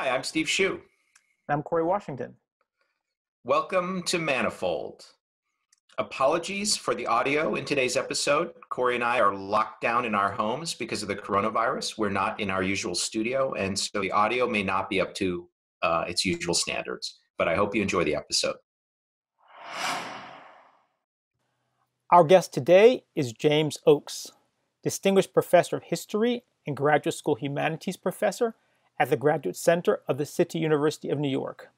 Hi, I'm Steve Hsu. I'm Corey Washington. Welcome to Manifold. Apologies for the audio in today's episode. Corey and I are locked down in our homes because of the coronavirus. We're not in our usual studio, and so the audio may not be up to uh, its usual standards. But I hope you enjoy the episode. Our guest today is James Oakes, Distinguished Professor of History and Graduate School Humanities Professor at the Graduate Center of the City University of New York,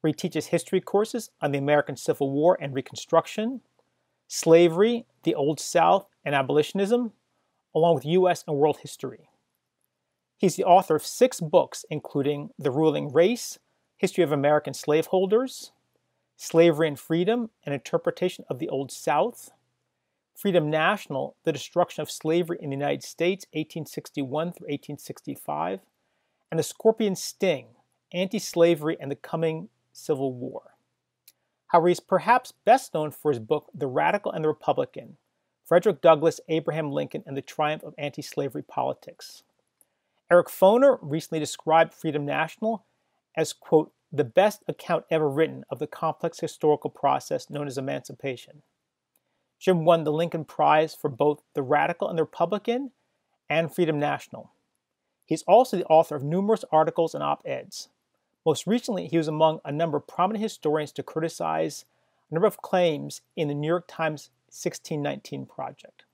where he teaches history courses on the American Civil War and Reconstruction, slavery, the Old South, and abolitionism, along with U.S. and world history. He's the author of six books, including The Ruling Race, History of American Slaveholders, Slavery and Freedom, An Interpretation of the Old South, Freedom National, The Destruction of Slavery in the United States, 1861 through 1865, and The Scorpion Sting Anti Slavery and the Coming Civil War. However, he's perhaps best known for his book, The Radical and the Republican Frederick Douglass, Abraham Lincoln, and the Triumph of Anti Slavery Politics. Eric Foner recently described Freedom National as, quote, the best account ever written of the complex historical process known as emancipation. Jim won the Lincoln Prize for both The Radical and the Republican and Freedom National. He's also the author of numerous articles and op eds. Most recently, he was among a number of prominent historians to criticize a number of claims in the New York Times 1619 Project.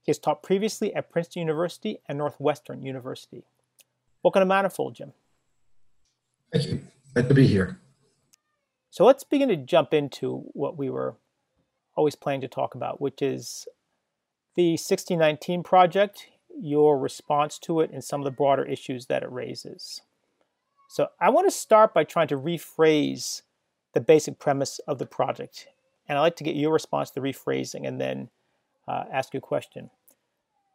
He has taught previously at Princeton University and Northwestern University. Welcome to Manifold, Jim. Thank you. Glad to be here. So let's begin to jump into what we were always planning to talk about, which is the 1619 Project your response to it and some of the broader issues that it raises. So, I want to start by trying to rephrase the basic premise of the project. And I'd like to get your response to the rephrasing and then uh, ask you a question.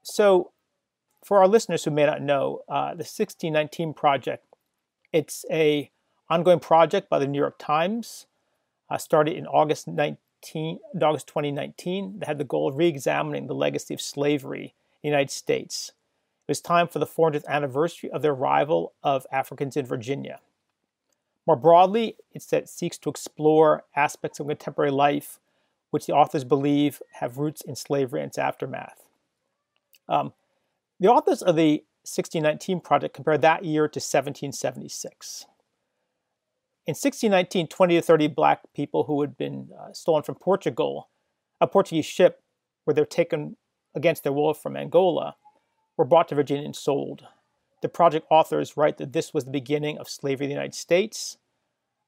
So, for our listeners who may not know, uh, the 1619 Project, it's a ongoing project by the New York Times, uh, started in August 19, August 2019, that had the goal of re-examining the legacy of slavery United States. It was time for the 400th anniversary of the arrival of Africans in Virginia. More broadly, it seeks to explore aspects of contemporary life which the authors believe have roots in slavery and its aftermath. Um, the authors of the 1619 project compare that year to 1776. In 1619, 20 to 30 black people who had been uh, stolen from Portugal, a Portuguese ship, where they were taken against their will from Angola, were brought to Virginia and sold. The project authors write that this was the beginning of slavery in the United States.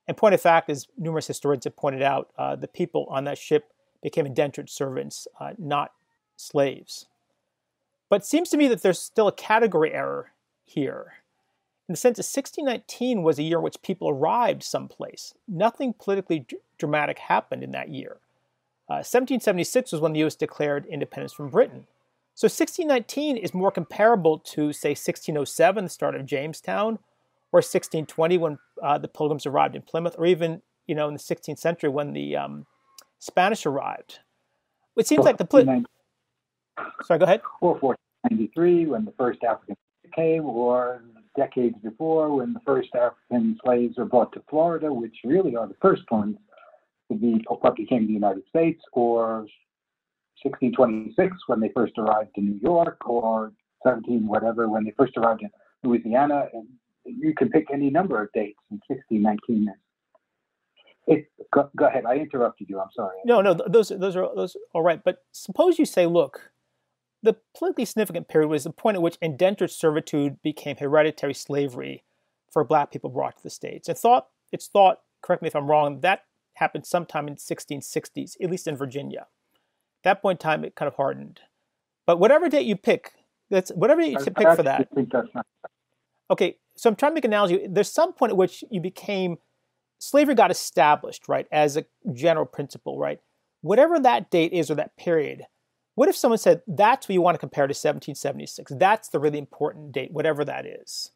And point of fact, as numerous historians have pointed out, uh, the people on that ship became indentured servants, uh, not slaves. But it seems to me that there's still a category error here. In the sense that 1619 was a year in which people arrived someplace. Nothing politically d- dramatic happened in that year. 1776 uh, was when the U.S. declared independence from Britain. So 1619 is more comparable to, say, 1607, the start of Jamestown, or 1620 when uh, the Pilgrims arrived in Plymouth, or even you know in the 16th century when the um, Spanish arrived. It seems like the pl- sorry, go ahead. Or 1493 when the first Africans came, or decades before when the first African slaves were brought to Florida, which really are the first ones to be what became the United States, or 1626 when they first arrived in New York, or 17 whatever when they first arrived in Louisiana. And you can pick any number of dates in 1619. It, go, go, ahead. I interrupted you. I'm sorry. No, no, those those are those all right. But suppose you say, look, the politically significant period was the point at which indentured servitude became hereditary slavery for black people brought to the states. And thought it's thought, correct me if I'm wrong, that happened sometime in 1660s, at least in Virginia. At that point in time, it kind of hardened. But whatever date you pick, that's whatever you pick for that. Okay, so I'm trying to make an analogy. There's some point at which you became slavery got established, right, as a general principle, right? Whatever that date is or that period, what if someone said that's what you want to compare to 1776? That's the really important date, whatever that is.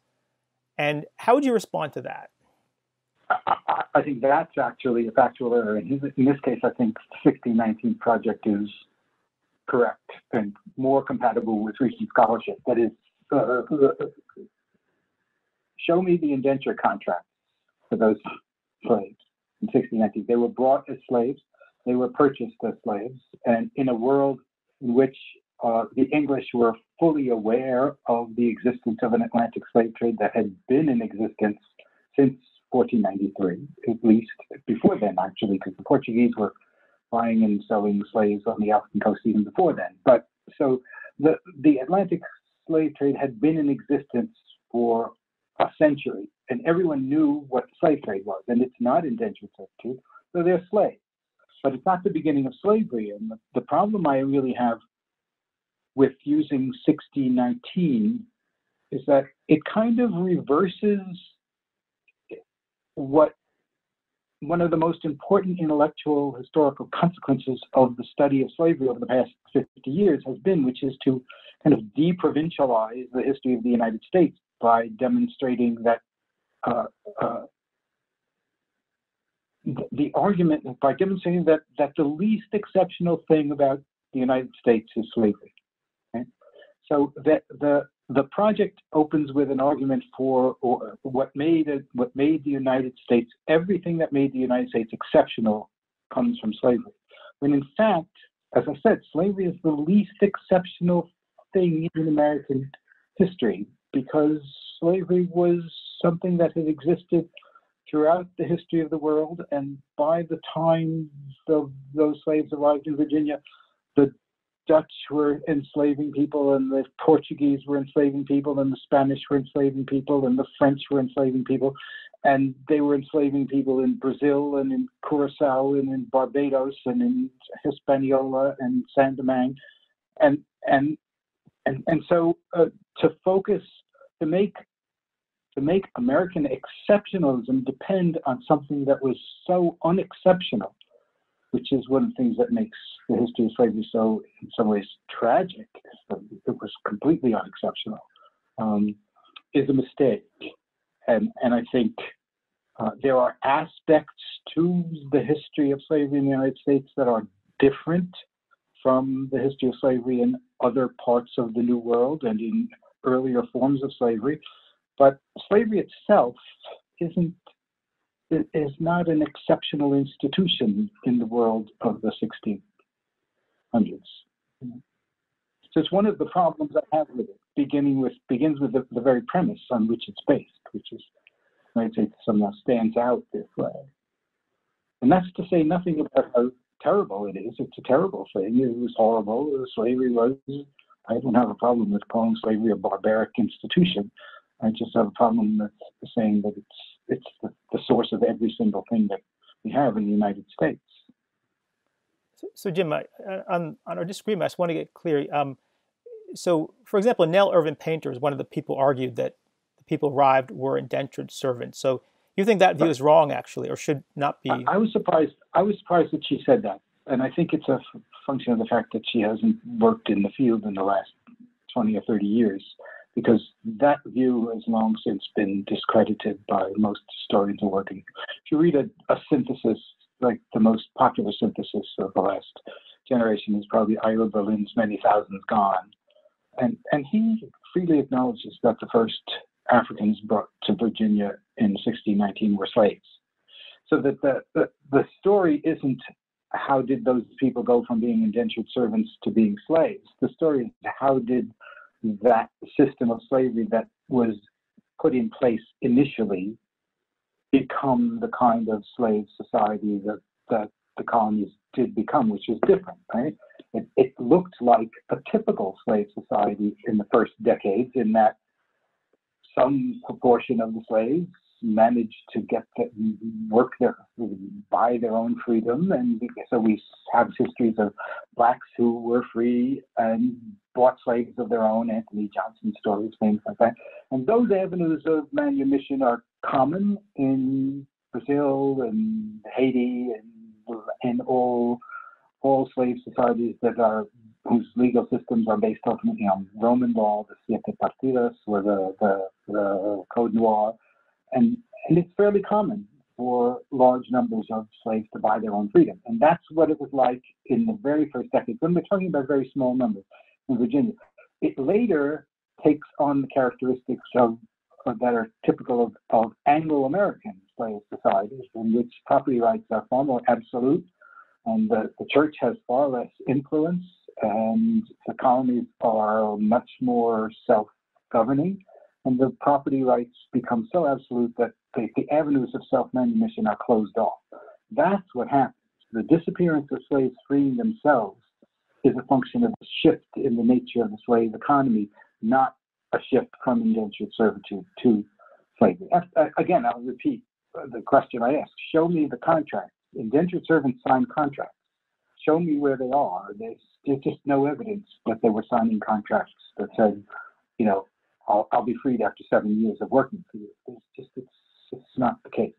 And how would you respond to that? I, I think that's actually a factual error. In, in this case, I think 1619 project is correct and more compatible with recent scholarship. That is, uh, uh, show me the indenture contracts for those slaves in 1619. They were brought as slaves, they were purchased as slaves, and in a world in which uh, the English were fully aware of the existence of an Atlantic slave trade that had been in existence since 1493, at least before then, actually, because the Portuguese were buying and selling slaves on the African coast even before then. But so the, the Atlantic slave trade had been in existence for a century, and everyone knew what the slave trade was, and it's not indentured servitude, so they're slaves. But it's not the beginning of slavery, and the, the problem I really have with using 1619 is that it kind of reverses what one of the most important intellectual historical consequences of the study of slavery over the past 50 years has been, which is to kind of deprovincialize the history of the United States by demonstrating that uh, uh, the, argument, by demonstrating that, that the least exceptional thing about the United States is slavery. Okay? So that the the project opens with an argument for what made what made the United States everything that made the United States exceptional comes from slavery. When in fact, as I said, slavery is the least exceptional thing in American history because slavery was something that had existed throughout the history of the world, and by the time the, those slaves arrived in Virginia, Dutch were enslaving people, and the Portuguese were enslaving people, and the Spanish were enslaving people, and the French were enslaving people, and they were enslaving people in Brazil and in Curacao and in Barbados and in Hispaniola and Saint Domingue, and and and and so uh, to focus to make to make American exceptionalism depend on something that was so unexceptional which is one of the things that makes the history of slavery so, in some ways, tragic. It was completely unexceptional. Um, is a mistake, and and I think uh, there are aspects to the history of slavery in the United States that are different from the history of slavery in other parts of the New World and in earlier forms of slavery. But slavery itself isn't is not an exceptional institution in the world of the 1600s. So it's one of the problems I have with it, beginning with begins with the, the very premise on which it's based, which is I'd say somehow stands out this way. And that's to say nothing about how terrible it is. It's a terrible thing. It was horrible. Slavery was. I don't have a problem with calling slavery a barbaric institution. I just have a problem with saying that it's it's the, the source of every single thing that we have in the United States. So, so Jim, I, on, on our disagreement, I just want to get clear. Um, so, for example, Nell Irvin Painter is one of the people argued that the people arrived were indentured servants. So, you think that view is wrong, actually, or should not be? I, I was surprised. I was surprised that she said that, and I think it's a f- function of the fact that she hasn't worked in the field in the last twenty or thirty years because that view has long since been discredited by most historians who working. If you read a, a synthesis, like the most popular synthesis of the last generation is probably Ira Berlin's Many Thousands Gone. And, and he freely acknowledges that the first Africans brought to Virginia in 1619 were slaves. So that the, the, the story isn't how did those people go from being indentured servants to being slaves. The story is how did that system of slavery that was put in place initially become the kind of slave society that, that the colonies did become, which is different, right? It, it looked like a typical slave society in the first decades in that some proportion of the slaves managed to get to work there buy their own freedom. And so we have histories of blacks who were free and bought slaves of their own anthony johnson stories things like that. And those avenues of manumission are common in brazil and haiti and in all all slave societies that are whose legal systems are based ultimately on Roman law, the Siete Partidas, or the, the, the Code Noir, and, and it's fairly common for large numbers of slaves to buy their own freedom. And that's what it was like in the very first decades, when we're talking about very small numbers in Virginia. It later takes on the characteristics of, that are typical of, of Anglo-American slave societies, in which property rights are far more absolute, and the, the church has far less influence, and the colonies are much more self-governing, and the property rights become so absolute that the, the avenues of self-manumission are closed off. That's what happens. The disappearance of slaves freeing themselves is a function of a shift in the nature of the slave economy, not a shift from indentured servitude to slavery. Uh, again, I'll repeat the question I asked. Show me the contract. Indentured servants sign contracts. Show me where they are. There's, there's just no evidence that they were signing contracts that said, you know, I'll, I'll be freed after seven years of working for you. It's just it's, it's not the case.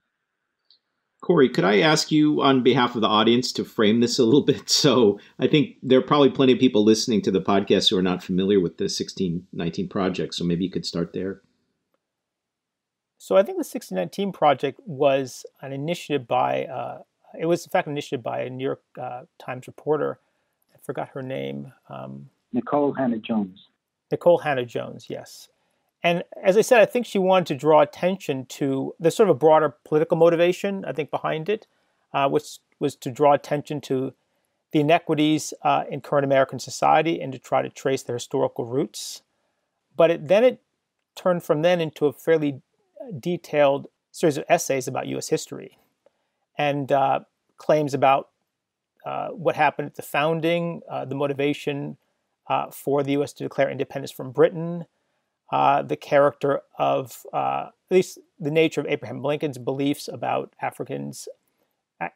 Corey, could I ask you on behalf of the audience to frame this a little bit? So I think there are probably plenty of people listening to the podcast who are not familiar with the 1619 project. So maybe you could start there. So I think the 1619 project was an initiative by, uh, it was in fact an initiative by a New York uh, Times reporter. I forgot her name. Um, Nikole Hannah-Jones. Nikole Hannah-Jones, yes. And as I said, I think she wanted to draw attention to there's sort of a broader political motivation, I think, behind it, uh, which was to draw attention to the inequities uh, in current American society and to try to trace their historical roots. But it, then it turned from then into a fairly detailed series of essays about U.S. history and uh, claims about uh, what happened at the founding, uh, the motivation uh, for the U.S. to declare independence from Britain, uh, the character of uh, at least the nature of Abraham Lincoln's beliefs about Africans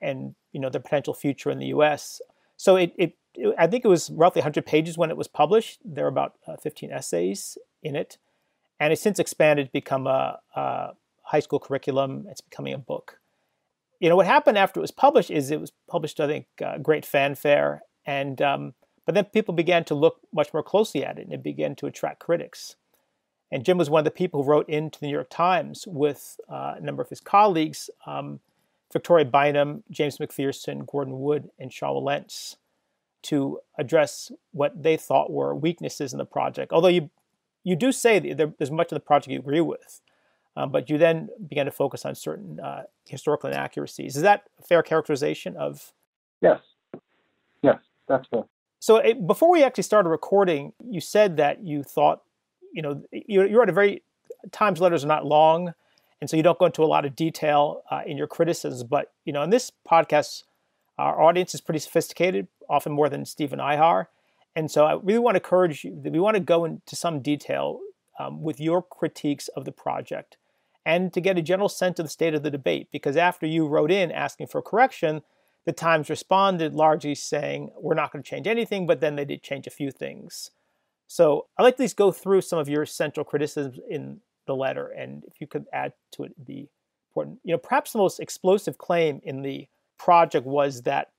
and you know the potential future in the U.S. So it, it, it I think it was roughly 100 pages when it was published. There are about uh, 15 essays in it, and it's since expanded to become a, a high school curriculum. It's becoming a book. You know what happened after it was published is it was published, I think, uh, great fanfare, and um, but then people began to look much more closely at it, and it began to attract critics. And Jim was one of the people who wrote into the New York Times with uh, a number of his colleagues, um, Victoria Bynum, James McPherson, Gordon Wood, and Sean Wilentz, to address what they thought were weaknesses in the project. Although you you do say that there, there's much of the project you agree with, um, but you then began to focus on certain uh, historical inaccuracies. Is that a fair characterization of? Yes, yes, that's fair. So it, before we actually started recording, you said that you thought you know, you're, you're at a very Times letters are not long, and so you don't go into a lot of detail uh, in your criticisms. But you know, in this podcast, our audience is pretty sophisticated, often more than Steve and I are, and so I really want to encourage you. That we want to go into some detail um, with your critiques of the project, and to get a general sense of the state of the debate. Because after you wrote in asking for correction, the Times responded largely saying we're not going to change anything, but then they did change a few things. So I'd like to at least go through some of your central criticisms in the letter, and if you could add to it, be important. You know, perhaps the most explosive claim in the project was that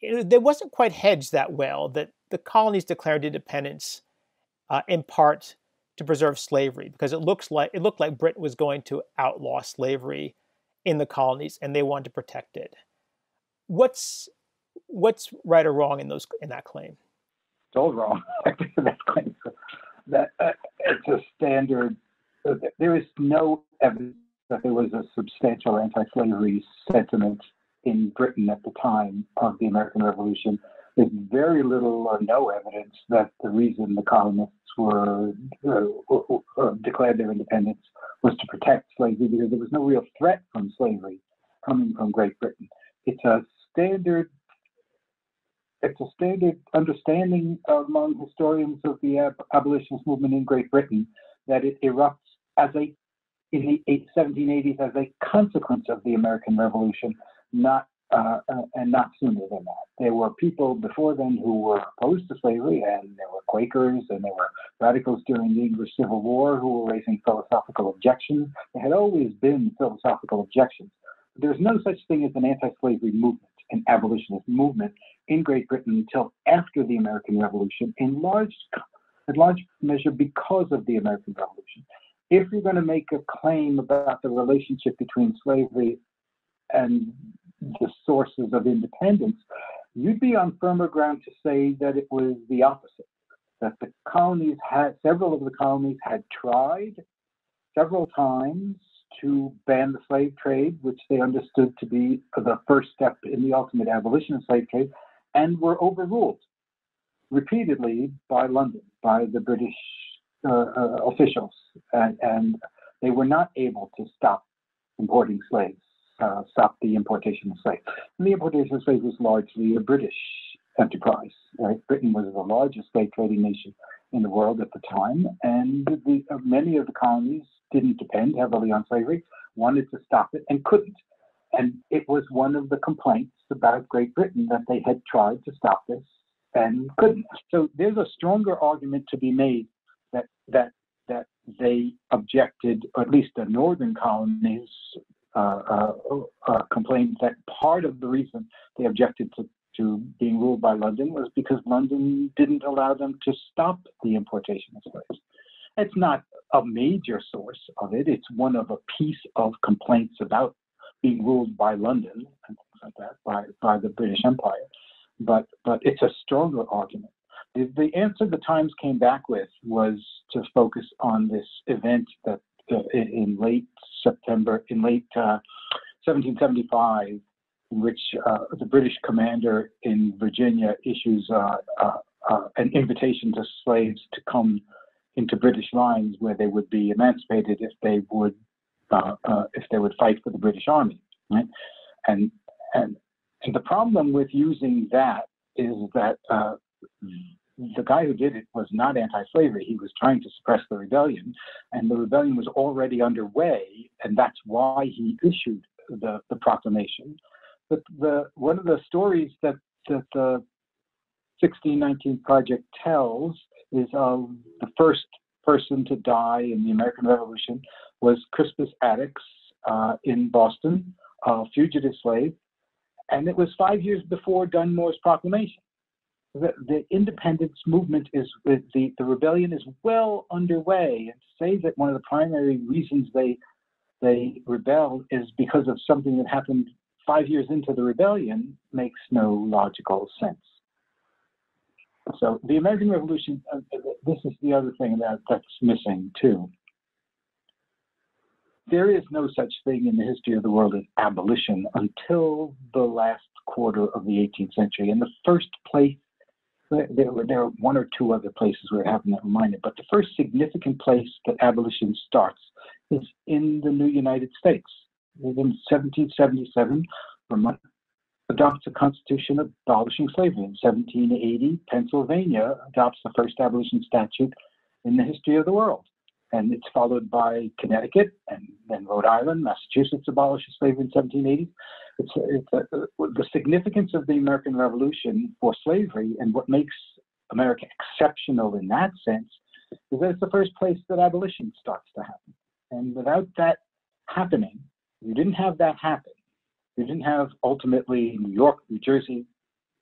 it, it wasn't quite hedged that well, that the colonies declared independence uh, in part to preserve slavery, because it looks like it looked like Britain was going to outlaw slavery in the colonies, and they wanted to protect it. What's what's right or wrong in those in that claim? All wrong. that. That uh, it's a standard. Uh, there is no evidence that there was a substantial anti-slavery sentiment in Britain at the time of the American Revolution. There's very little or no evidence that the reason the colonists were uh, uh, declared their independence was to protect slavery because there was no real threat from slavery coming from Great Britain. It's a standard it's a standard understanding among historians of the ab- abolitionist movement in Great Britain that it erupts as a in the 1780s as a consequence of the American Revolution, not uh, uh, and not sooner than that. There were people before then who were opposed to slavery, and there were Quakers and there were radicals during the English Civil War who were raising philosophical objections. There had always been philosophical objections. There's no such thing as an anti-slavery movement, an abolitionist movement in Great Britain until after the American Revolution, in large, in large measure because of the American Revolution. If you're going to make a claim about the relationship between slavery and the sources of independence, you'd be on firmer ground to say that it was the opposite. That the colonies had, several of the colonies had tried several times to ban the slave trade, which they understood to be the first step in the ultimate abolition of slave trade, and were overruled repeatedly by London, by the British uh, uh, officials, and, and, they were not able to stop importing slaves, uh, stop the importation of slaves. And the importation of slaves was largely a British enterprise. Right? Britain was the largest slave trading nation in the world at the time, and the, uh, many of the colonies didn't depend heavily on slavery, wanted to stop it, and couldn't. And it was one of the complaints about Great Britain that they had tried to stop this and couldn't. So there's a stronger argument to be made that that that they objected, or at least the northern colonies uh, uh, uh, complained that part of the reason they objected to to being ruled by London was because London didn't allow them to stop the importation of slaves. It's not a major source of it. It's one of a piece of complaints about being ruled by London and things like that by, by the British Empire. But but it's a stronger argument. The, the answer the Times came back with was to focus on this event that uh, in, late September, in late uh, 1775, in which uh, the British commander in Virginia issues uh, uh, uh, an invitation to slaves to come into British lines where they would be emancipated if they would if they would fight for the British Army, right? And and and the problem with using that is that the guy who did it was not anti-slavery. He was trying to suppress the rebellion, and the rebellion was already underway, and that's why he issued the, the proclamation. But the one of the stories that, that the 1619 Project tells is of the first person to die in the American Revolution was Crispus Attucks uh, in Boston, a fugitive slave, and it was five years before Dunmore's proclamation. The, the independence movement is the, the rebellion is well underway, and to say that one of the primary reasons they they rebelled is because of something that happened five years into the rebellion makes no logical sense. So the American Revolution, uh, this is the other thing that, that's missing too. There is no such thing in the history of the world as abolition until the last quarter of the 18th century. In the first place, there were there are one or two other places where it happened that reminded, but the first significant place that abolition starts is in the new United States in 1777, Vermont adopts a constitution abolishing slavery. In 1780, Pennsylvania adopts the first abolition statute in the history of the world. And it's followed by Connecticut and then Rhode Island, Massachusetts abolishes slavery in 1780. It's, it's a, the significance of the American Revolution for slavery and what makes America exceptional in that sense is that it's the first place that abolition starts to happen. And without that happening, you didn't have that happen. You didn't have ultimately New York, New Jersey,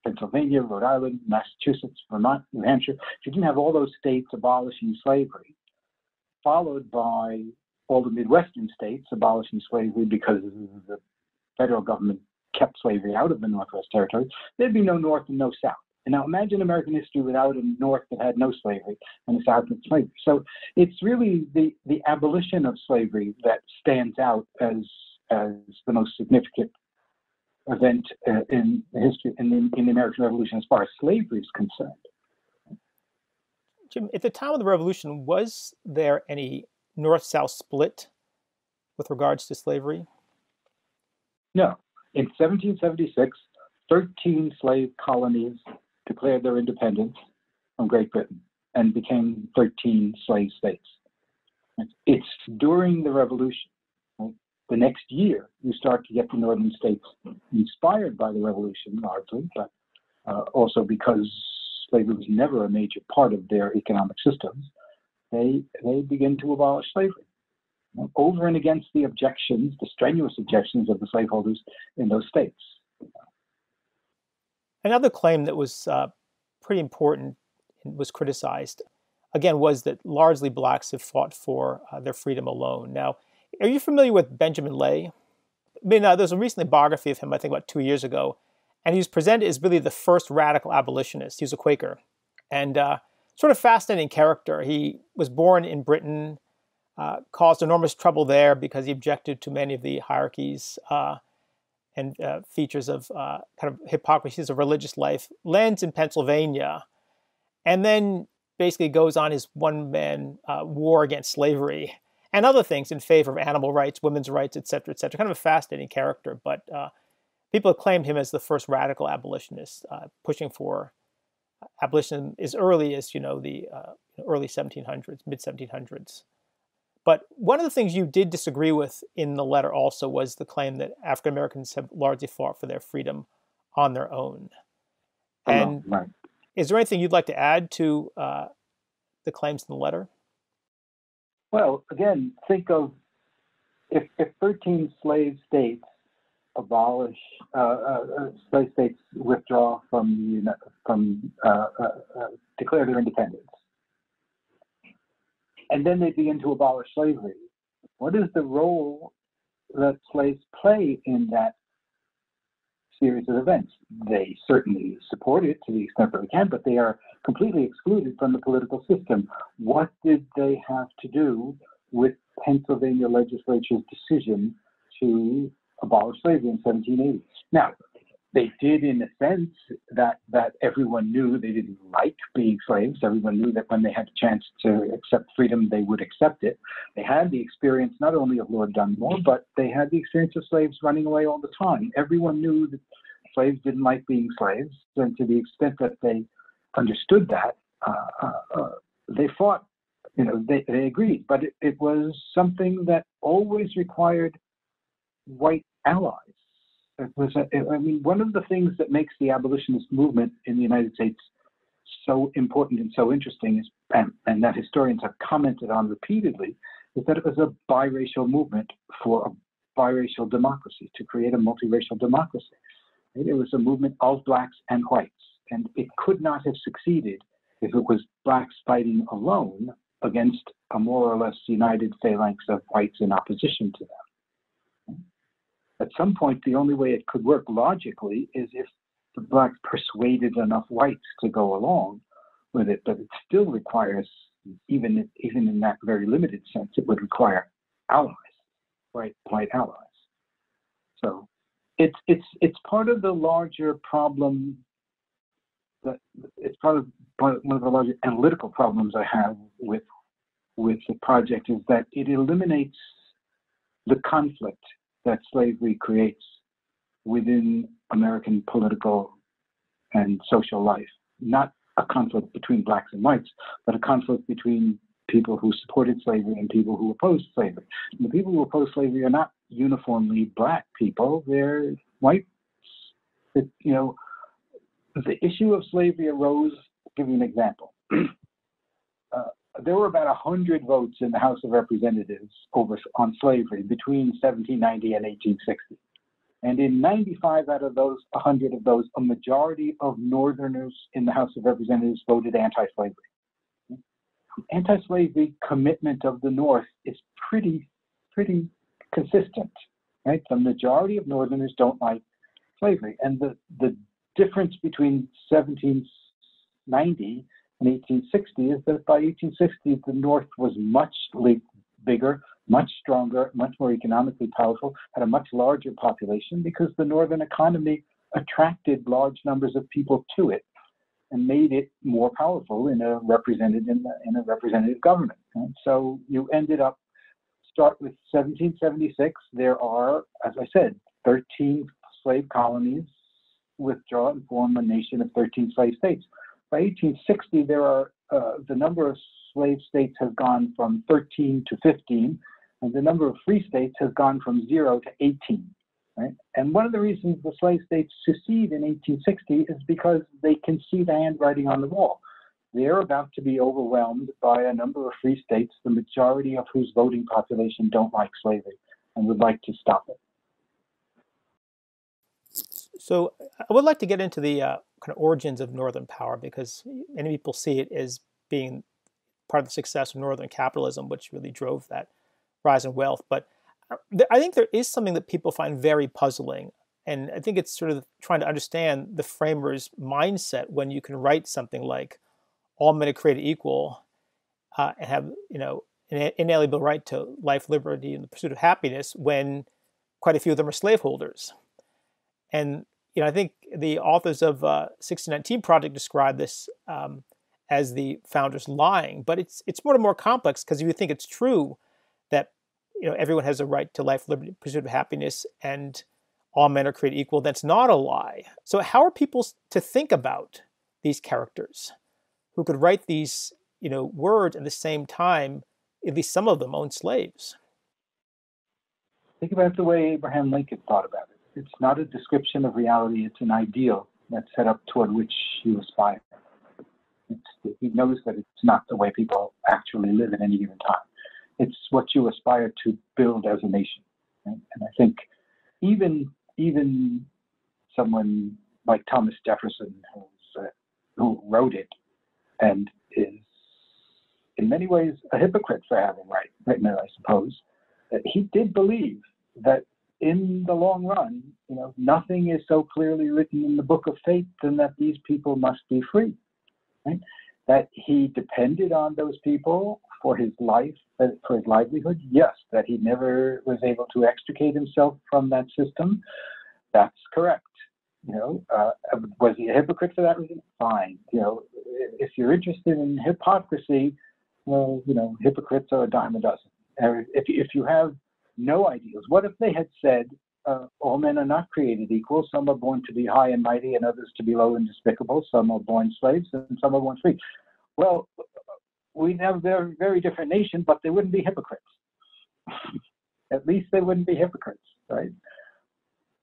Pennsylvania, Rhode Island, Massachusetts, Vermont, New Hampshire. You didn't have all those states abolishing slavery, followed by all the Midwestern states abolishing slavery because the federal government kept slavery out of the Northwest Territories. There'd be no North and no South. And now imagine American history without a North that had no slavery and a South with slavery. So it's really the, the abolition of slavery that stands out as as the most significant event uh, in history in the, in the American Revolution as far as slavery is concerned. Jim, at the time of the Revolution, was there any North-South split with regards to slavery? No. In 1776, 13 slave colonies declared their independence from Great Britain and became 13 slave states. It's during the Revolution the next year, you start to get the northern states inspired by the revolution largely, but uh, also because slavery was never a major part of their economic systems, they, they begin to abolish slavery. over and against the objections, the strenuous objections of the slaveholders in those states. Another claim that was uh, pretty important and was criticized, again, was that largely blacks have fought for uh, their freedom alone. Now, are you familiar with Benjamin Lay? I mean, uh, there's a recent biography of him, I think about two years ago, and he was presented as really the first radical abolitionist. He was a Quaker, and uh, sort of fascinating character. He was born in Britain, uh, caused enormous trouble there because he objected to many of the hierarchies uh, and uh, features of uh, kind of hypocrisies of religious life. Lands in Pennsylvania, and then basically goes on his one-man uh, war against slavery and other things in favor of animal rights, women's rights, etc., etc. Kind of a fascinating character, but uh, people acclaimed him as the first radical abolitionist, pushing for abolition as early as you know the early 1700s, mid 1700s. But one of the things you did disagree with in the letter also was the claim that African Americans have largely fought for their freedom on their own. Oh, and right. is there anything you'd like to add to uh, the claims in the letter? Well, again, think of if, if 13 slave states abolish, uh, uh, uh slave states withdraw from, from uh, uh, uh, declare their independence and then they begin to abolish slavery. What is the role that slaves play in that series of events? They certainly support it to the extent that they can, but they are completely excluded from the political system. What did they have to do with Pennsylvania legislature's decision to abolish slavery in 1780? Now, they did in a sense that that everyone knew they didn't like being slaves. Everyone knew that when they had a chance to accept freedom, they would accept it. They had the experience not only of Lord Dunmore, but they had the experience of slaves running away all the time. Everyone knew that slaves didn't like being slaves, and to the extent that they understood that, uh, uh, uh they fought. You know, they, they agreed, but it, it was something that always required white allies was, I mean, one of the things that makes the abolitionist movement in the United States so important and so interesting is, and, and that historians have commented on repeatedly, is that it was a biracial movement for a biracial democracy, to create a multiracial democracy. It was a movement of blacks and whites, and it could not have succeeded if it was blacks fighting alone against a more or less united phalanx of whites in opposition to them at some point, the only way it could work logically is if the blacks persuaded enough whites to go along with it. But it still requires, even even in that very limited sense, it would require allies, white white allies. So it's it's it's part of the larger problem. That it's part of one of the larger analytical problems I have with with the project is that it eliminates the conflict that slavery creates within American political and social life. Not a conflict between blacks and whites, but a conflict between people who supported slavery and people who opposed slavery. And the people who oppose slavery are not uniformly black people, they're white. It, you know, the issue of slavery arose, I'll give you an example. there were about 100 votes in the House of Representatives over on slavery between 1790 and 1860. And in 95 out of those 100 of those, a majority of Northerners in the House of Representatives voted anti slavery. Anti slavery commitment of the North is pretty, pretty consistent, right? The majority of Northerners don't like slavery. And the, the difference between 1790 in 1860 is that by 1860, the North was much bigger, much stronger, much more economically powerful, had a much larger population because the Northern economy attracted large numbers of people to it and made it more powerful in a represented in, the, in a representative government. And so you ended up start with 1776. There are, as I said, 13 slave colonies withdraw and form a nation of 13 slave states. By 1860, there are uh, the number of slave states has gone from 13 to 15, and the number of free states has gone from zero to 18. Right? And one of the reasons the slave states secede in 1860 is because they can see the handwriting on the wall. They're about to be overwhelmed by a number of free states, the majority of whose voting population don't like slavery and would like to stop it. So I would like to get into the uh, kind of origins of Northern power because many people see it as being part of the success of Northern capitalism, which really drove that rise in wealth. But uh, I think there is something that people find very puzzling. And I think it's sort of trying to understand the framers' mindset when you can write something like all men are created equal uh, and have, you know, an inalienable right to life, liberty, and the pursuit of happiness when quite a few of them are slaveholders. And you know, I think the authors of uh, 1619 Project describe this um, as the founders lying, but it's it's more and more complex because if you think it's true that you know everyone has a right to life, liberty, pursuit of happiness, and all men are created equal. That's not a lie. So how are people to think about these characters who could write these you know words at the same time? At least some of them own slaves. Think about the way Abraham Lincoln thought about it it's not a description of reality, it's an ideal that's set up toward which you aspire. It's, he knows that it's not the way people actually live at any given time. It's what you aspire to build as a nation. Right? And I think even even someone like Thomas Jefferson, uh, who wrote it and is in many ways a hypocrite for having right, written it, I suppose, he did believe that in the long run, you know, nothing is so clearly written in the book of fate than that these people must be free. Right? That he depended on those people for his life, uh, for his livelihood. Yes, that he never was able to extricate himself from that system. That's correct. You know, uh, was he a hypocrite for that reason? Fine. You know, if you're interested in hypocrisy, well, you know, hypocrites are a dime a dozen. If if you have no ideals. What if they had said, uh, all men are not created equal. Some are born to be high and mighty, and others to be low and despicable. Some are born slaves, and some are born free. Well, we'd have a very, different nation, but they wouldn't be hypocrites. At least they wouldn't be hypocrites, right?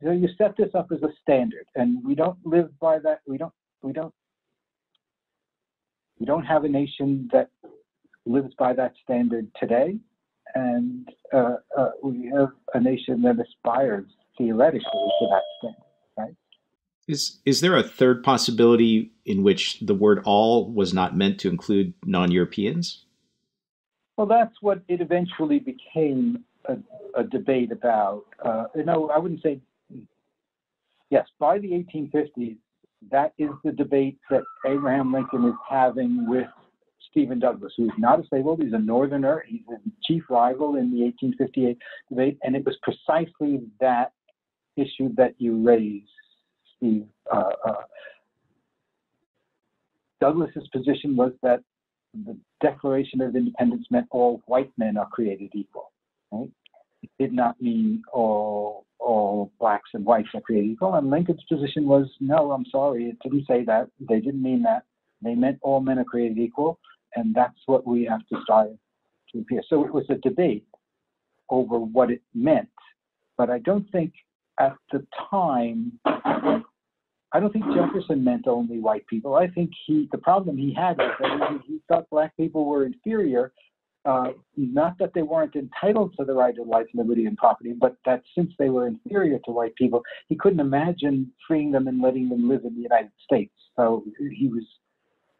So you set this up as a standard, and we don't live by that. We don't. We don't. We don't have a nation that lives by that standard today and uh, uh, we have a nation that aspires theoretically to that standard, right? Is is there a third possibility in which the word "all" was not meant to include non-Europeans? Well, that's what it eventually became a, a debate about. Uh, no, I wouldn't say. Yes, by the 1850s, that is the debate that Abraham Lincoln is having with Stephen Douglas, who's not a slaveholder, he's a Northerner, he's a chief rival in the 1858 debate, and it was precisely that issue that you raised, Steve. Uh, uh, Douglas's position was that the Declaration of Independence meant all white men are created equal. Right? It did not mean all all blacks and whites are created equal. And Lincoln's position was, no, I'm sorry, it didn't say that. They didn't mean that. They meant all men are created equal and that's what we have to strive to appear. So it was a debate over what it meant, but I don't think at the time, I don't think Jefferson meant only white people. I think he, the problem he had was that he, he thought black people were inferior, uh, not that they weren't entitled to the right of life, liberty, and property, but that since they were inferior to white people, he couldn't imagine freeing them and letting them live in the United States. So he was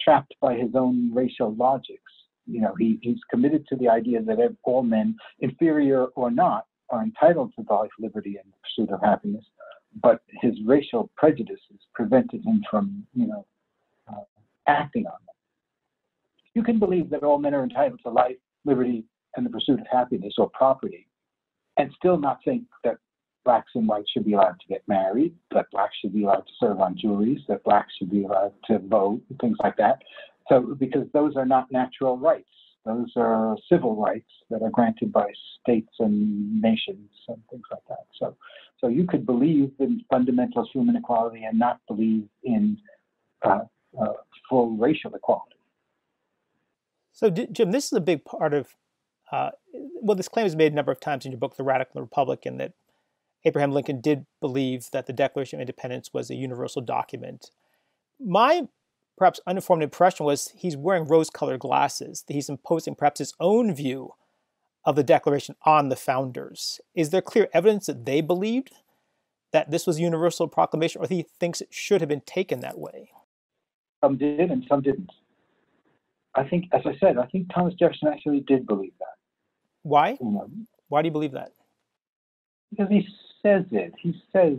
trapped by his own racial logics. You know, he, he's committed to the idea that all men, inferior or not, are entitled to life, liberty, and the pursuit of happiness. But his racial prejudices prevented him from, you know, uh, acting on them. You can believe that all men are entitled to life, liberty, and the pursuit of happiness or property, and still not think that blacks and whites should be allowed to get married, that blacks should be allowed to serve on juries, that blacks should be allowed to vote, things like that. So, because those are not natural rights, those are civil rights that are granted by states and nations and things like that. So, so you could believe in fundamental human equality and not believe in uh, uh, full racial equality. So, Jim, this is a big part of. Uh, well, this claim is made a number of times in your book, The Radical Republican, that Abraham Lincoln did believe that the Declaration of Independence was a universal document. My perhaps uninformed impression was he's wearing rose colored glasses, that he's imposing perhaps his own view of the Declaration on the founders. Is there clear evidence that they believed that this was a universal proclamation, or he thinks it should have been taken that way? Some did and some didn't. I think, as I said, I think Thomas Jefferson actually did believe that. Why? Why do you believe that? Because he says it. He says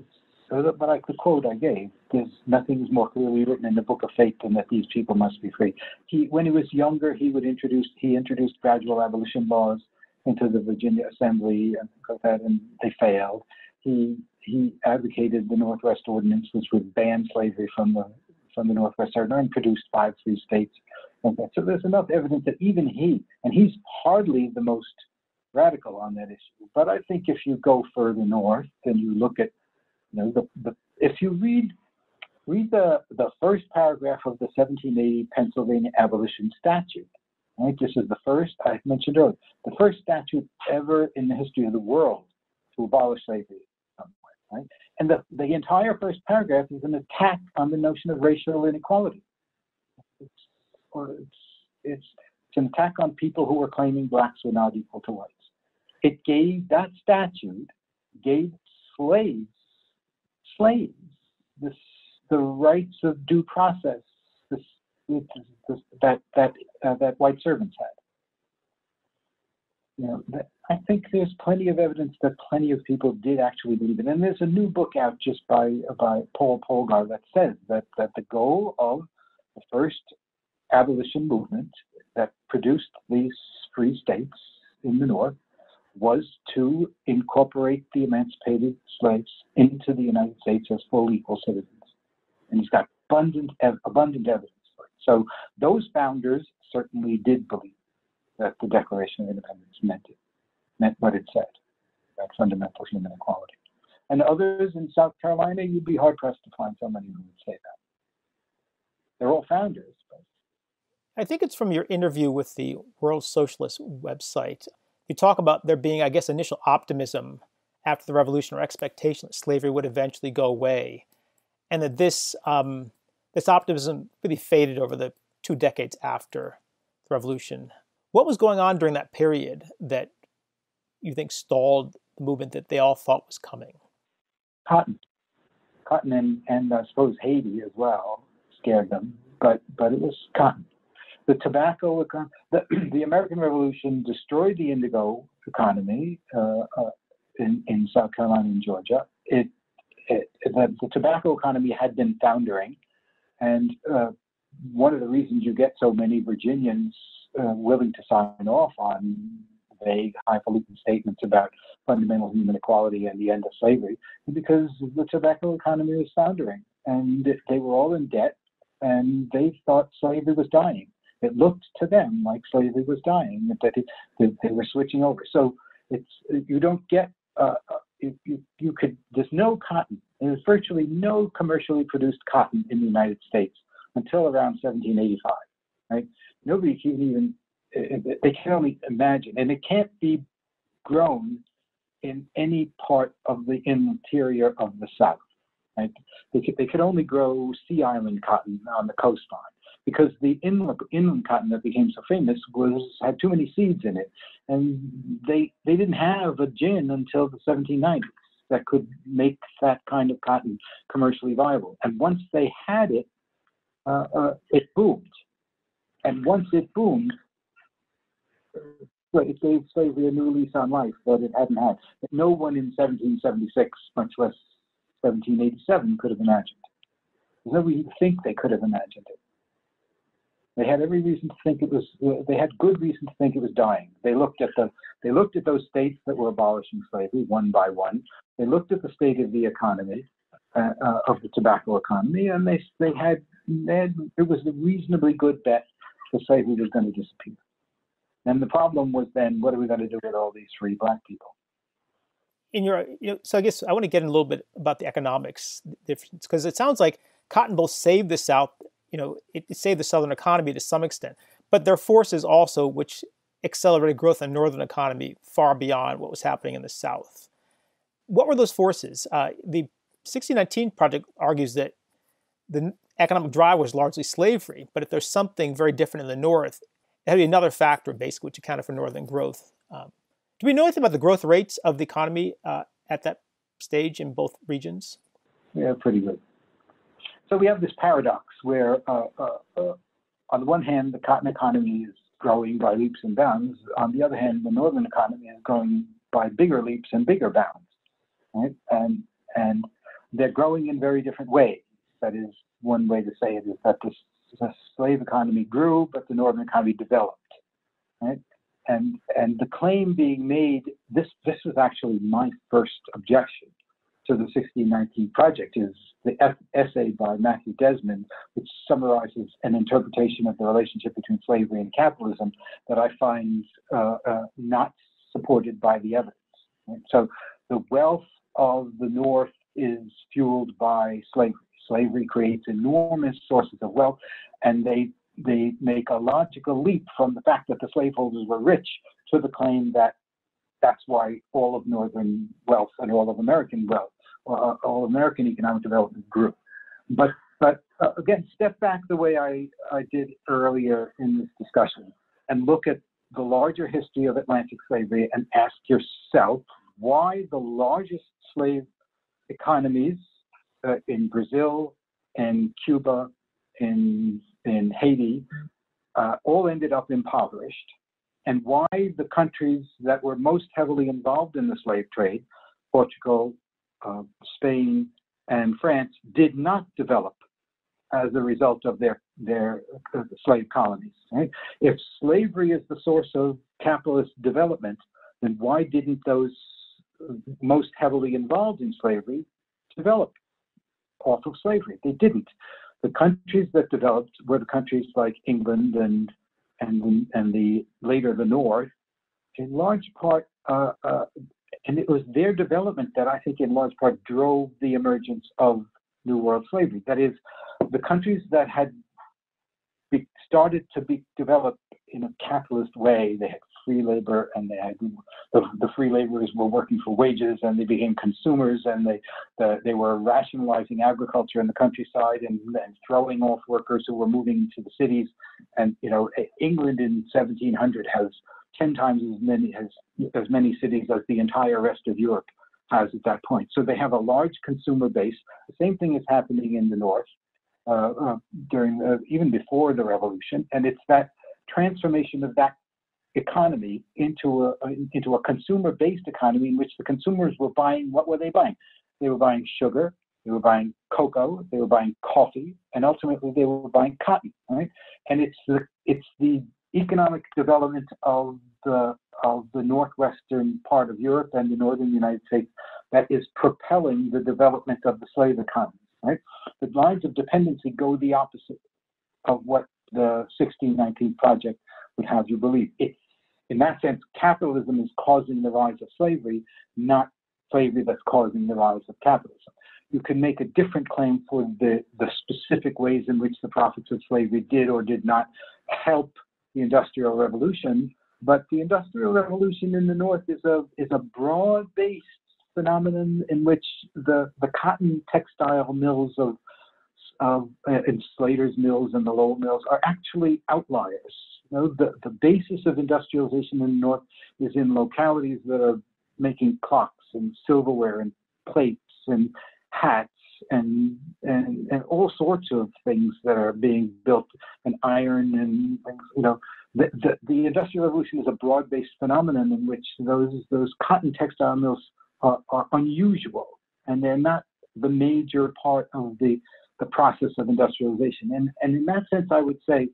but like the quote I gave, there's nothing is more clearly written in the book of fate than that these people must be free. He, when he was younger, he would introduce he introduced gradual abolition laws into the Virginia Assembly and like that, and they failed. He he advocated the Northwest Ordinance, which would ban slavery from the from the Northwest Territory and produced five free states. So there's enough evidence that even he, and he's hardly the most radical on that issue. But I think if you go further north, and you look at, you know, the, the if you read read the the first paragraph of the 1780 Pennsylvania abolition statute. Right, this is the first I mentioned earlier, the first statute ever in the history of the world to abolish slavery. Right? And the, the entire first paragraph is an attack on the notion of racial inequality. It's, or it's, it's, it's an attack on people who were claiming blacks were not equal to whites. It gave that statute gave slaves slaves this, the rights of due process that that uh, that white servants had. You know, I think there's plenty of evidence that plenty of people did actually believe it. And there's a new book out just by by Paul Polgar that says that that the goal of the first abolition movement that produced these free states in the North was to incorporate the emancipated slaves into the United States as full equal citizens. And he's got abundant abundant evidence for it. So those founders certainly did believe that the Declaration of Independence meant it meant what it said about fundamental human equality. And others in South Carolina, you'd be hard pressed to find somebody who would say that. They're all founders. But... I think it's from your interview with the World Socialist website. You talk about there being, I guess, initial optimism after the revolution or expectation that slavery would eventually go away, and that this um, this optimism really faded over the two decades after the revolution. What was going on during that period that you think stalled the movement that they all thought was coming? Cotton, cotton, and and I suppose Haiti as well scared them, but but it was cotton. The tobacco, the, the American Revolution destroyed the indigo economy uh, uh, in in South Carolina and Georgia. It, it, the, the tobacco economy had been foundering, and uh, one of the reasons you get so many Virginians uh, willing to sign off on vague, highfalutin statements about fundamental human equality and the end of slavery is because the tobacco economy was foundering and they were all in debt and they thought slavery was dying. It looked to them like slavery was dying, that, it, they were switching over. So it's you don't get uh, uh you, you, you could there's no cotton. There's virtually no commercially produced cotton in the United States until around 1785. Right? Nobody can even they can only imagine, and it can't be grown in any part of the interior of the South. Right? They, could, they could only grow Sea Island cotton on the coastline because the inland, inland cotton that became so famous was had too many seeds in it, and they they didn't have a gin until the 1790s that could make that kind of cotton commercially viable. And once they had it, uh, uh, it boomed. And once it boomed, it gave slavery a new lease on life that it hadn't had. No one in 1776, much less 1787, could have imagined. There's no reason to think they could have imagined it. They had every reason to think it was. They had good reason to think it was dying. They looked at the. They looked at those states that were abolishing slavery one by one. They looked at the state of the economy, uh, uh, of the tobacco economy, and they they had, they had it was a reasonably good bet that slavery was going to disappear. And the problem was then, what are we going to do with all these free black people? In your, you know, so I guess I want to get in a little bit about the economics difference because it sounds like Cotton Bowl saved the South. You know, it, saved the Southern economy to some extent, but there are forces also which accelerated growth in the Northern economy far beyond what was happening in the South. What were those forces? Uh, the 1619 project argues that the economic drive was largely slavery, but if there's something very different in the North, it had to be another factor, basically, which accounted for northern growth. Um, do we know anything about the growth rates of the economy uh, at that stage in both regions? Yeah, pretty good. So we have this paradox where, uh, uh, uh, on the one hand, the cotton economy is growing by leaps and bounds. On the other hand, the northern economy is growing by bigger leaps and bigger bounds. Right? And and they're growing in very different ways. That is one way to say it is that the, the slave economy grew, but the northern economy developed. Right? And and the claim being made, this this was actually my first objection to the 1619 project is the essay by Matthew Desmond, which summarizes an interpretation of the relationship between slavery and capitalism that I find uh, uh, not supported by the evidence. Right? So the wealth of the North is fueled by slavery. Slavery creates enormous sources of wealth, and they they make a logical leap from the fact that the slaveholders were rich to the claim that that's why all of Northern wealth and all of American wealth, uh, all American economic development Group. But but uh, again, step back the way I, I did earlier in this discussion and look at the larger history of Atlantic slavery and ask yourself why the largest slave economies uh, in Brazil and Cuba, in, in Haiti, uh, all ended up impoverished, and why the countries that were most heavily involved in the slave trade, Portugal, uh, Spain, and France, did not develop as a result of their their uh, slave colonies. Right? If slavery is the source of capitalist development, then why didn't those most heavily involved in slavery develop off of slavery. They didn't. The countries that developed were the countries like England and and and the later the North, in large part, uh, uh, and it was their development that I think in large part drove the emergence of New World slavery. That is, the countries that had be, started to be developed in a capitalist way, they had free labor and they had the, the free laborers were working for wages and they became consumers and they the, they were rationalizing agriculture in the countryside and, and throwing off workers who were moving to the cities and you know England in 1700 has 10 times as many as as many cities as the entire rest of Europe has at that point so they have a large consumer base the same thing is happening in the north uh, uh, during the, even before the revolution and it's that transformation of that economy into a into a consumer-based economy in which the consumers were buying what were they buying? They were buying sugar, they were buying cocoa, they were buying coffee, and ultimately they were buying cotton. Right? And it's the it's the economic development of the of the northwestern part of Europe and the northern United States that is propelling the development of the slave economy. Right? The lines of dependency go the opposite of what the 1619 project would have you believe. It's in that sense, capitalism is causing the rise of slavery, not slavery that's causing the rise of capitalism. You can make a different claim for the, the specific ways in which the profits of slavery did or did not help the Industrial Revolution, but the Industrial Revolution in the North is a, is a broad based phenomenon in which the, the cotton textile mills of, of uh, and Slater's mills and the Lowell mills are actually outliers. Know, the, the basis of industrialization in the North is in localities that are making clocks and silverware and plates and hats and, and, and all sorts of things that are being built and iron and things, you know, the, the, the Industrial Revolution is a broad-based phenomenon in which those, those cotton textile mills are, are unusual and they're not the major part of the, the process of industrialization. And, and in that sense, I would say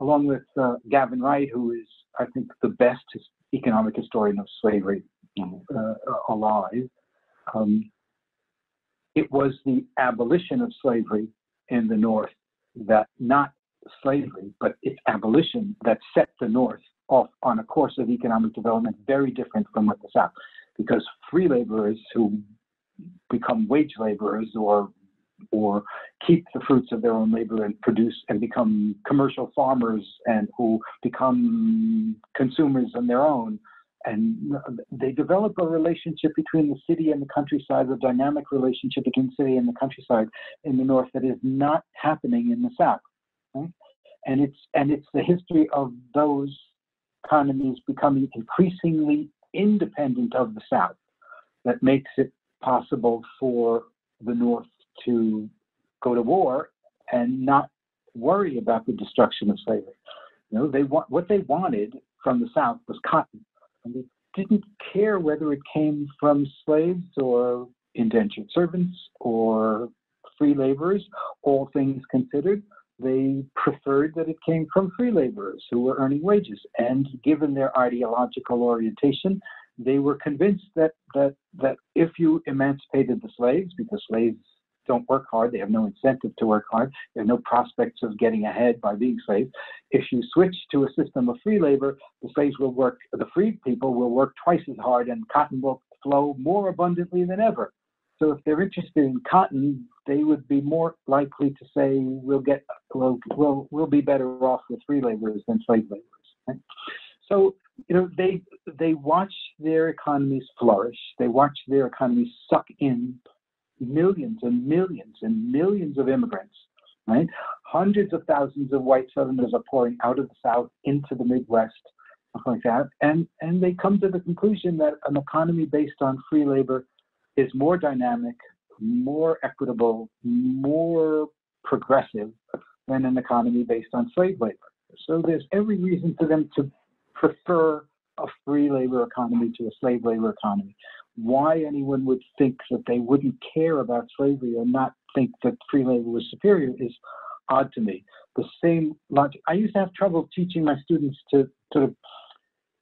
along with uh, Gavin Wright, who is, I think, the best economic historian of slavery uh, alive. Um, it was the abolition of slavery in the North that not slavery, but its abolition that set the North off on a course of economic development very different from what the South. Because free laborers who become wage laborers or or keep the fruits of their own labor and produce and become commercial farmers and who become consumers on their own. And they develop a relationship between the city and the countryside, a dynamic relationship between city and the countryside in the north that is not happening in the south. Right? And it's and it's the history of those economies becoming increasingly independent of the south that makes it possible for the north to go to war and not worry about the destruction of slavery. You know, they want what they wanted from the South was cotton, and they didn't care whether it came from slaves or indentured servants or free laborers, all things considered, they preferred that it came from free laborers who were earning wages. And given their ideological orientation, they were convinced that, that, that if you emancipated the slaves, because slaves don't work hard, they have no incentive to work hard, they have no prospects of getting ahead by being slaves. If you switch to a system of free labor, the slaves will work, the free people will work twice as hard and cotton will flow more abundantly than ever. So if they're interested in cotton, they would be more likely to say we'll get we'll we'll, we'll be better off with free laborers than slave laborers. Right? So you know they they watch their economies flourish. They watch their economies suck in millions and millions and millions of immigrants. Right, hundreds of thousands of white Southerners are pouring out of the South into the Midwest, like that, and and they come to the conclusion that an economy based on free labor is more dynamic, more equitable, more progressive than an economy based on slave labor. So there's every reason for them to prefer a free labor economy to a slave labor economy. Why anyone would think that they wouldn't care about slavery or not think that free labor was superior is odd to me. The same logic. I used to have trouble teaching my students to sort of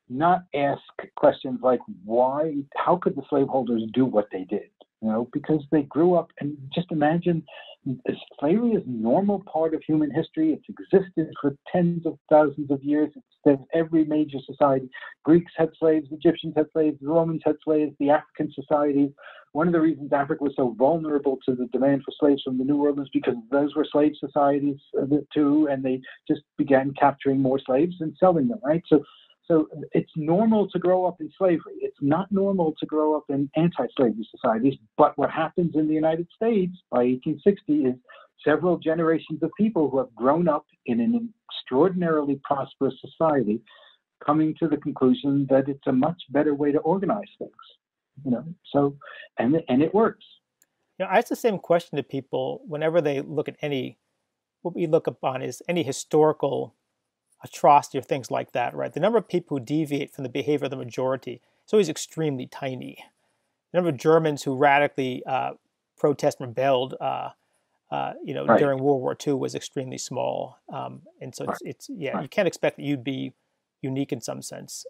not ask questions like why, how could the slaveholders do what they did? You know, because they grew up and just imagine slavery is a normal part of human history. It's existed for tens of thousands of years. It's in every major society. Greeks had slaves, Egyptians had slaves, the Romans had slaves, the African societies. One of the reasons Africa was so vulnerable to the demand for slaves from the New World was because those were slave societies uh, too, and they just began capturing more slaves and selling them, right? So so it's normal to grow up in slavery. It's not normal to grow up in anti-slavery societies. But what happens in the United States by 1860 is several generations of people who have grown up in an extraordinarily prosperous society coming to the conclusion that it's a much better way to organize things. You know, so and and it works. You know, I ask the same question to people whenever they look at any what we look upon is any historical atrocity or things like that, right? The number of people who deviate from the behavior of the majority is always extremely tiny. The number of Germans who radically uh, protest and rebelled, uh, uh, you know, right. during World War II was extremely small, um, and so right. it's, it's yeah, right. you can't expect that you'd be unique in some sense.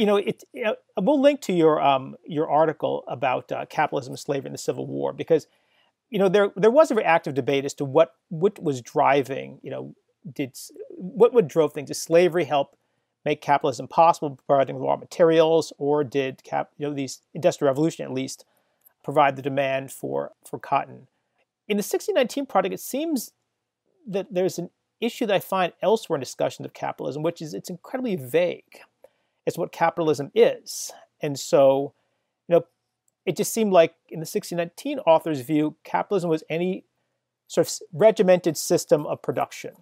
You know, it, it, we'll link to your um, your article about uh, capitalism, slavery, and the Civil War because you know there there was a very active debate as to what what was driving you know did what would drove things? Did slavery help make capitalism possible, providing raw materials, or did cap, you know, these industrial revolution at least provide the demand for for cotton? In the 1619 project, it seems that there's an issue that I find elsewhere in discussions of capitalism, which is it's incredibly vague as what capitalism is, and so you know it just seemed like in the 1619 author's view, capitalism was any sort of regimented system of production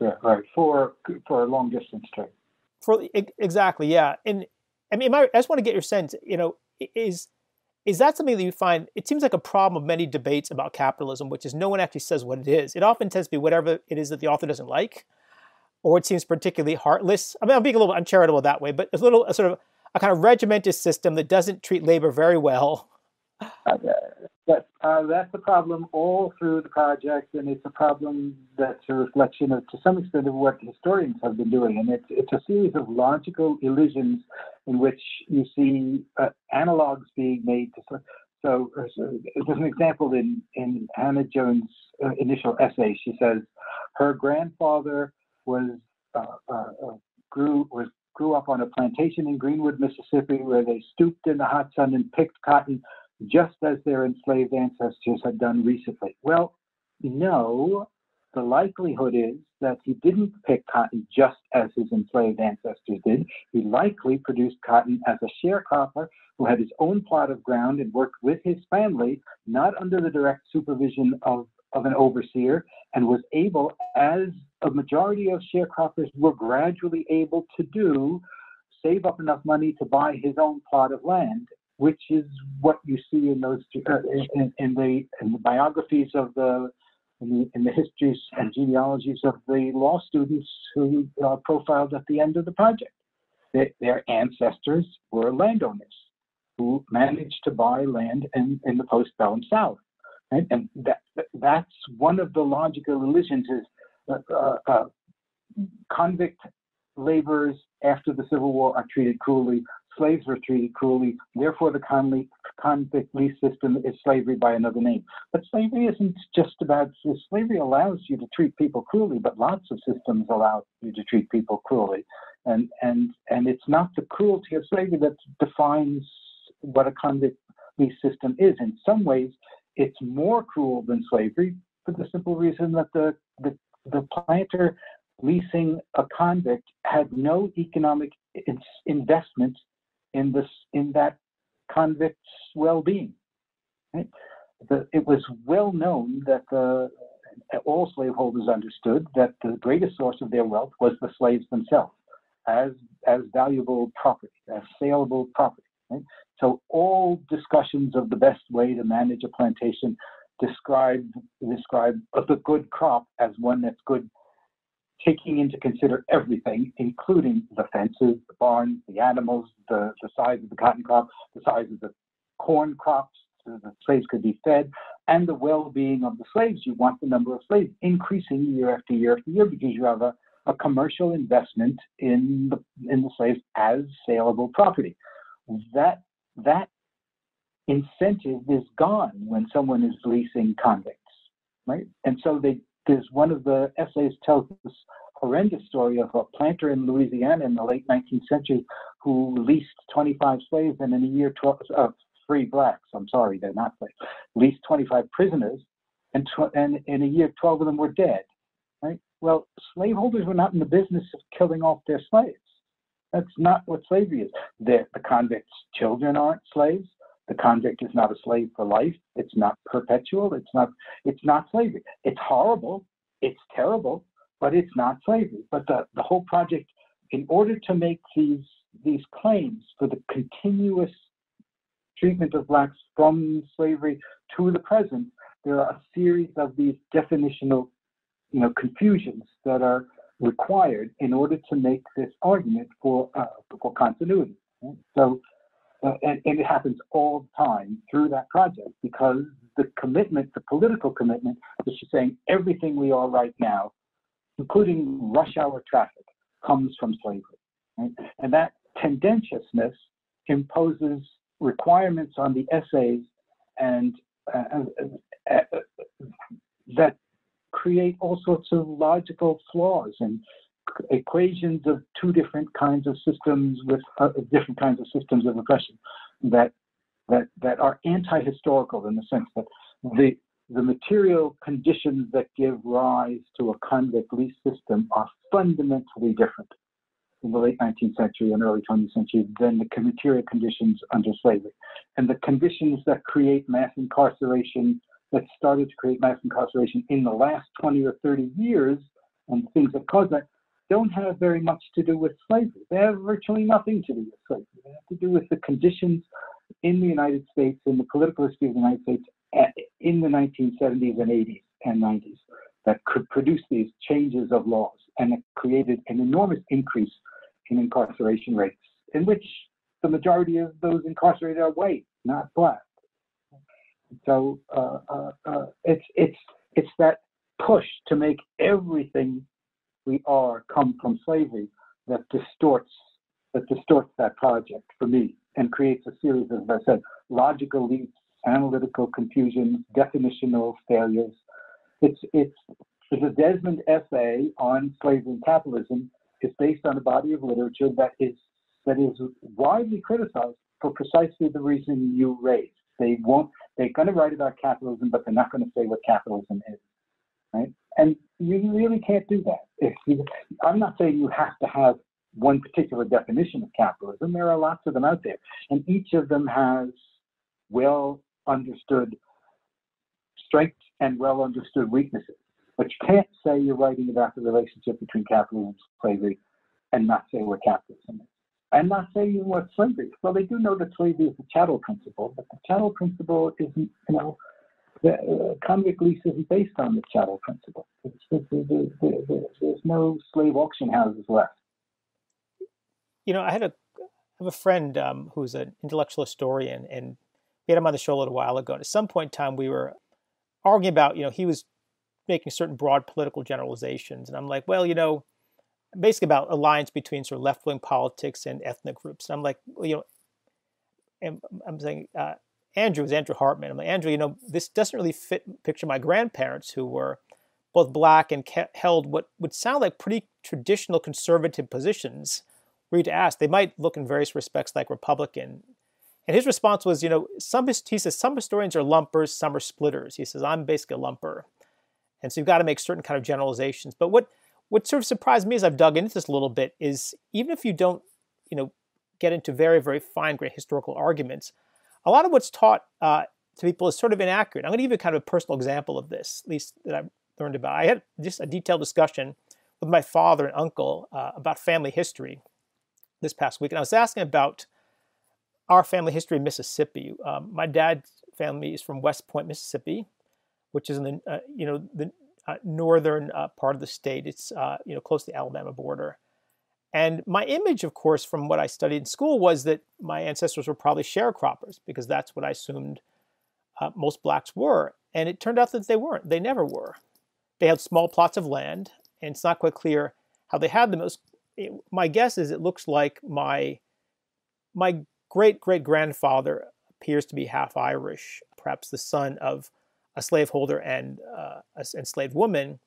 yeah, right. For for a long distance trip. For exactly, yeah. And I mean, I just want to get your sense. You know, is is that something that you find? It seems like a problem of many debates about capitalism, which is no one actually says what it is. It often tends to be whatever it is that the author doesn't like, or it seems particularly heartless. I mean, I'm being a little uncharitable that way, but a little a sort of a kind of regimented system that doesn't treat labor very well. Uh, but uh, that's a problem all through the project, and it's a problem that's a reflection of, to some extent, of what historians have been doing. And it's, it's a series of logical illusions in which you see uh, analogs being made to. So, so, there's an example in, in Hannah-Jones' uh, initial essay. She says her grandfather was uh, uh, grew was grew up on a plantation in Greenwood, Mississippi, where they stooped in the hot sun and picked cotton just as their enslaved ancestors had done recently? Well, no. The likelihood is that he didn't pick cotton just as his enslaved ancestors did. He likely produced cotton as a sharecropper who had his own plot of ground and worked with his family, not under the direct supervision of, of an overseer, and was able, as a majority of sharecroppers were gradually able to do, save up enough money to buy his own plot of land which is what you see in those uh, in, in, the, in the biographies of the in the, in the histories and genealogies of the law students who are profiled at the end of the project. They, their ancestors were landowners. who managed to buy land in, in the postbellum South. Right? And that, that's one of the logical illusions is uh, uh, uh, convict laborers after the Civil War are treated cruelly, slaves were treated cruelly, therefore the convict lease system is slavery by another name. But slavery isn't just about, slavery allows you to treat people cruelly, but lots of systems allow you to treat people cruelly. And, and, and it's not the cruelty of slavery that defines what a convict lease system is. In some ways, it's more cruel than slavery for the simple reason that the, the, the planter leasing a convict had no economic investment in this in that convict's well-being. Right? The, it was well known that the, all slaveholders understood that the greatest source of their wealth was the slaves themselves, as as valuable property, as saleable property. Right? So all discussions of the best way to manage a plantation describe describe the good crop as one that's good taking into consider everything, including the fences, the barns, the animals, the, the size of the cotton crop, the size of the corn crops, so the slaves could be fed, and the well-being of the slaves. You want the number of slaves increasing year after year after year because you have a, a commercial investment in the in the slaves as saleable property. That that incentive is gone when someone is leasing convicts, right? And so they there's one of the essays tells this horrendous story of a planter in Louisiana in the late 19th century who leased 25 slaves and in a year 12 uh, free blacks. I'm sorry, they're not slaves. Leased 25 prisoners, and tw- and in a year 12 of them were dead. Right? Well, slaveholders were not in the business of killing off their slaves. That's not what slavery is. The, the convict's children aren't slaves. The convict is not a slave for life. It's not perpetual. It's not. It's not slavery. It's horrible. It's terrible, but it's not slavery. But the, the whole project, in order to make these these claims for the continuous treatment of blacks from slavery to the present, there are a series of these definitional, you know, confusions that are required in order to make this argument for uh, for continuity. So uh, and, and, it happens all the time through that project because the commitment, the political commitment, is to saying everything we are right now, including rush hour traffic, comes from slavery. Right? And that tendentiousness imposes requirements on the essays and uh, uh, uh that create all sorts of logical flaws and equations of two different kinds of systems with uh, different kinds of systems of oppression that that that are anti-historical in the sense that the the material conditions that give rise to a convict lease system are fundamentally different in the late 19th century and early 20th century than the material conditions under slavery. And the conditions that create mass incarceration, that started to create mass incarceration in the last 20 or 30 years, and things that cause that, don't have very much to do with slavery. They have virtually nothing to do with slavery. They have to do with the conditions in the United States, in the political history of the United States in the 1970s and 80s and 90s that could produce these changes of laws and it created an enormous increase in incarceration rates, in which the majority of those incarcerated are white, not black. So uh, uh, uh, it's it's it's that push to make everything we are come from slavery that distorts that distorts that project for me and creates a series of, as I said, logical leaps, analytical confusions, definitional failures. It's it's it's a Desmond essay on slavery and capitalism is based on a body of literature that is that is widely criticized for precisely the reason you raised. They won't. They're going to write about capitalism, but they're not going to say what capitalism is, right? And you really can't do that. If you, I'm not saying you have to have one particular definition of capitalism. There are lots of them out there, and each of them has well understood strengths and well understood weaknesses. But you can't say you're writing about the relationship between capitalism and slavery and not say what capitalism is. And not saying what slavery. Well, they do know that slavery is the chattel principle, but the chattel principle isn't, you know, the uh, convict lease isn't based on the chattel principle. It's, there's no slave auction houses left. You know, I had a have a friend um, who's an intellectual historian, and we had him on the show a little while ago. And at some point in time, we were arguing about, you know, he was making certain broad political generalizations, and I'm like, well, you know, basically about alliance between sort of left wing politics and ethnic groups. And I'm like, well, you know, and I'm saying uh, Andrew was Andrew Hartman. I'm like, Andrew, you know, this doesn't really fit picture my grandparents who were both black and held what would sound like pretty traditional conservative positions. Were you to ask, they might look in various respects like Republican. And his response was, you know, some he says some historians are lumpers, some are splitters. He says I'm basically a lumper, and so you've got to make certain kind of generalizations. But what what sort of surprised me as I've dug into this a little bit is even if you don't, you know, get into very very fine grained historical arguments, a lot of what's taught uh, to people is sort of inaccurate. I'm going to give you kind of a personal example of this, at least that I've learned about. I had just a detailed discussion with my father and uncle uh, about family history this past week, and I was asking about our family history in Mississippi. Um, my dad's family is from West Point, Mississippi, which is in the uh, you know the uh, northern uh, part of the state. It's uh, you know close to the Alabama border. And my image, of course, from what I studied in school was that my ancestors were probably sharecroppers because that's what I assumed uh, most blacks were. And it turned out that they weren't. They never were. They had small plots of land, and it's not quite clear how they had them. Was, it, my guess is it looks like my my great great grandfather appears to be half Irish, perhaps the son of a slaveholder and uh, a enslaved woman.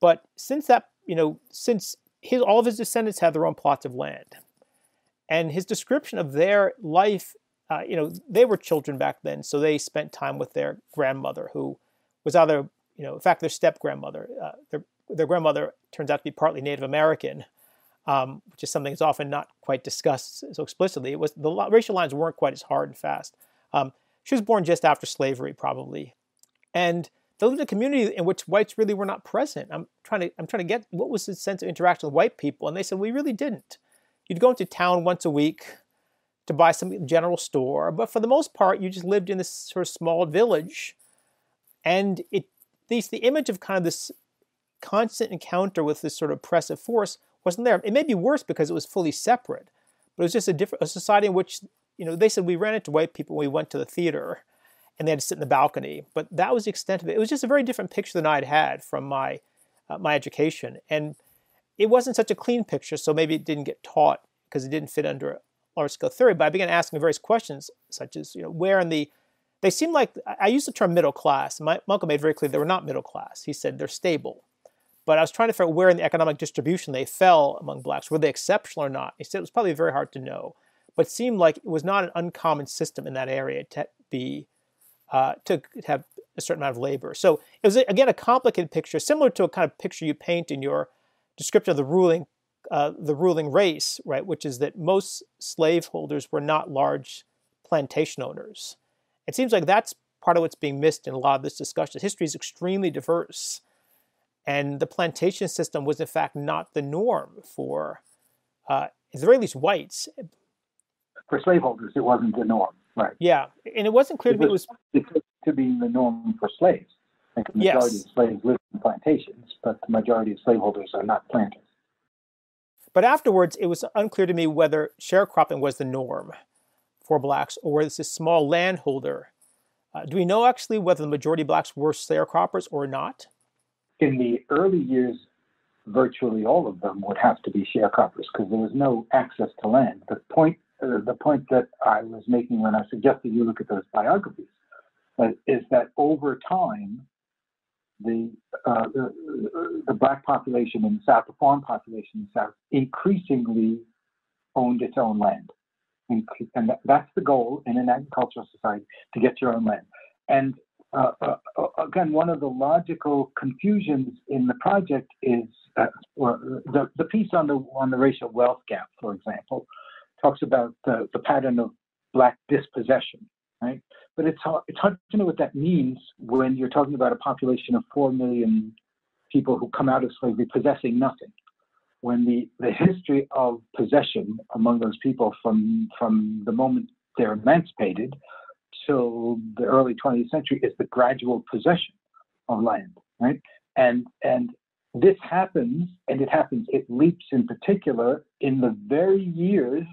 But since that, you know, since his all of his descendants had their own plots of land, and his description of their life, uh, you know, they were children back then, so they spent time with their grandmother, who was either, you know, in fact, their step grandmother. Uh, their their grandmother turns out to be partly Native American, um, which is something that's often not quite discussed so explicitly. It was the racial lines weren't quite as hard and fast. Um, she was born just after slavery, probably, and they lived in a community in which whites really were not present. I'm trying to I'm trying to get what was the sense of interaction with white people, and they said we really didn't. You'd go into town once a week to buy some general store, but for the most part, you just lived in this sort of small village, and it these the image of kind of this constant encounter with this sort of oppressive force wasn't there. It may be worse because it was fully separate, but it was just a different a society in which you know they said we ran into white people when we went to the theater and they had to sit in the balcony. But that was the extent of it. It was just a very different picture than I'd had from my uh, my education, and it wasn't such a clean picture. So maybe it didn't get taught because it didn't fit under large scale theory. But I began asking various questions, such as you know where in the they seem like I used the term middle class. My, my uncle made very clear they were not middle class. He said they're stable. But I was trying to figure out where in the economic distribution they fell among blacks. Were they exceptional or not? He said it was probably very hard to know, but seemed like it was not an uncommon system in that area to be uh, to have a certain amount of labor. So it was again a complicated picture, similar to a kind of picture you paint in your description of the ruling uh, the ruling race, right? Which is that most slaveholders were not large plantation owners. It seems like that's part of what's being missed in a lot of this discussion. History is extremely diverse, and the plantation system was in fact not the norm for, uh, at the very least, whites. For slaveholders, it wasn't the norm. Right. Yeah, and it wasn't clear it to me it was to be the norm for slaves. Like the majority yes. of slaves live in plantations, but the majority of slaveholders are not planters. But afterwards, it was unclear to me whether sharecropping was the norm for blacks or was this small landholder. Uh, do we know actually whether the majority of blacks were sharecroppers or not? In the early years, virtually all of them would have to be sharecroppers because there was no access to land. The point the point that I was making when I suggested you look at those biographies uh, is that over time, the, uh, the, the black population in the South, the farm population in the South, increasingly owned its own land, and, and that's the goal in an agricultural society to get your own land. And uh, uh, uh again, one of the logical confusions in the project is the, the piece on the on the racial wealth gap, for example, talks about the, the pattern of black dispossession, right? But it's hard, it's hard to know what that means when you're talking about a population of 4 million people who come out of slavery possessing nothing. When the, the history of possession among those people from, from the moment they're emancipated till the early 20th century is the gradual possession of land, right? And, and this happens, and it happens, it leaps in particular in the very years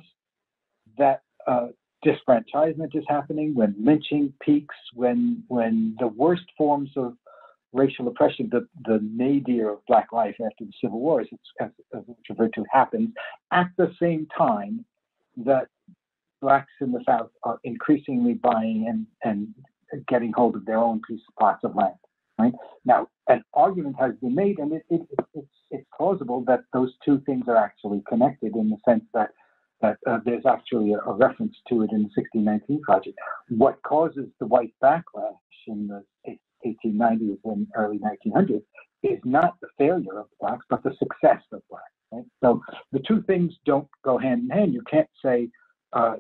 that uh, disfranchisement is happening, when lynching peaks, when when the worst forms of racial oppression, the, the nadir of black life after the Civil War, as it's, as, as referred to, happens at the same time that blacks in the South are increasingly buying and, and getting hold of their own piece of plots of land. Right now, an argument has been made, and it, it, it's, it's plausible that those two things are actually connected in the sense that that uh, there's actually a, a, reference to it in the 1619 project. What causes the white backlash in the 1890s and early 1900s is not the failure of blacks, but the success of blacks. Right? So the two things don't go hand in hand. You can't say uh,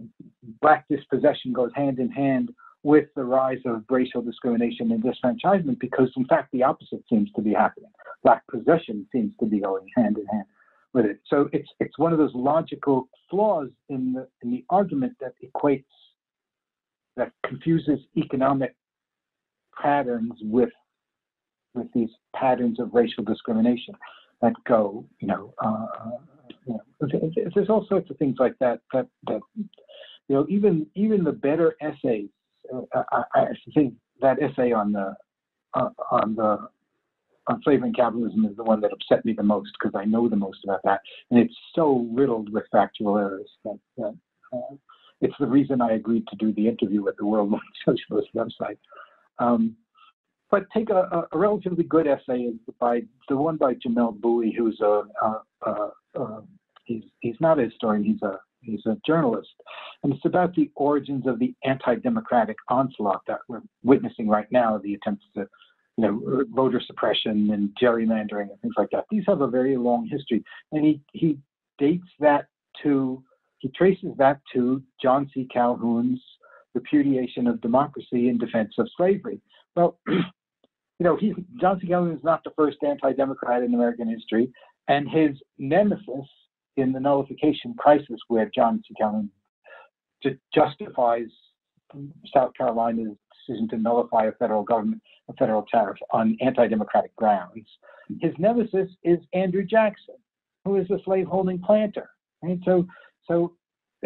black dispossession goes hand in hand with the rise of racial discrimination and disfranchisement because, in fact, the opposite seems to be happening. Black possession seems to be going hand in hand with it. So it's it's one of those logical flaws in the in the argument that equates that confuses economic patterns with with these patterns of racial discrimination that go, you know, uh, there's all sorts of things like that that that you know even even the better essays. Uh, I, I think that essay on the uh, on the slavery and capitalism is the one that upset me the most because I know the most about that, and it's so riddled with factual errors that, that uh, it's the reason I agreed to do the interview at the World Socialist website. Um, but take a, a, relatively good essay by the one by Jamelle Bouie, who's a, a, a he's he's not a historian, he's a he's a journalist, and it's about the origins of the anti-democratic onslaught that we're witnessing right now, the attempts to you know voter suppression and gerrymandering and things like that. These have a very long history, and he he dates that to he traces that to John C. Calhoun's repudiation of democracy in defense of slavery. Well, you know, John C. Calhoun is not the first anti-democrat in American history, and his nemesis in the nullification crisis, where John C. Calhoun justifies South Carolina's decision to nullify a federal government, a federal tariff on anti-democratic grounds. His nemesis is Andrew Jackson, who is a slaveholding planter. Right? So, so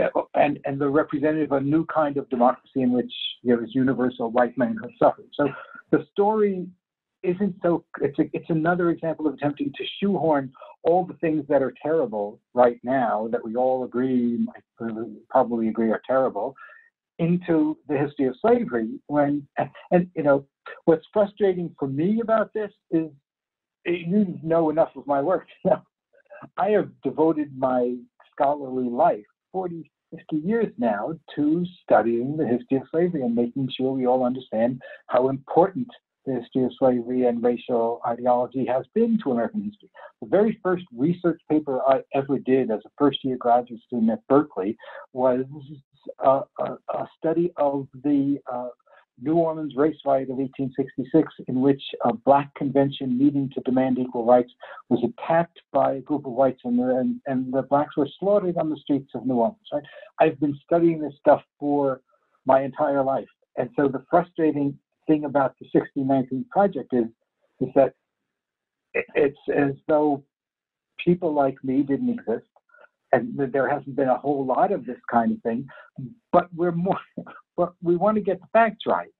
uh, and, and the representative of a new kind of democracy in which there is universal white manhood suffrage. So the story isn't so, it's, a, it's another example of attempting to shoehorn all the things that are terrible right now that we all agree, probably agree are terrible, into the history of slavery when, and, you know, what's frustrating for me about this is eh, you know enough of my work. now I have devoted my scholarly life 40, 50 years now to studying the history of slavery and making sure we all understand how important the history of slavery and racial ideology has been to American history. The very first research paper I ever did as a first year graduate student at Berkeley was a, a, a study of the uh, New Orleans race riot of 1866, in which a black convention meeting to demand equal rights was attacked by a group of whites, and the, and, and the blacks were slaughtered on the streets of New Orleans. Right? I've been studying this stuff for my entire life, and so the frustrating thing about the 1619 project is is that it's as though people like me didn't exist and there hasn't been a whole lot of this kind of thing. But we're more, but we want to get the facts right.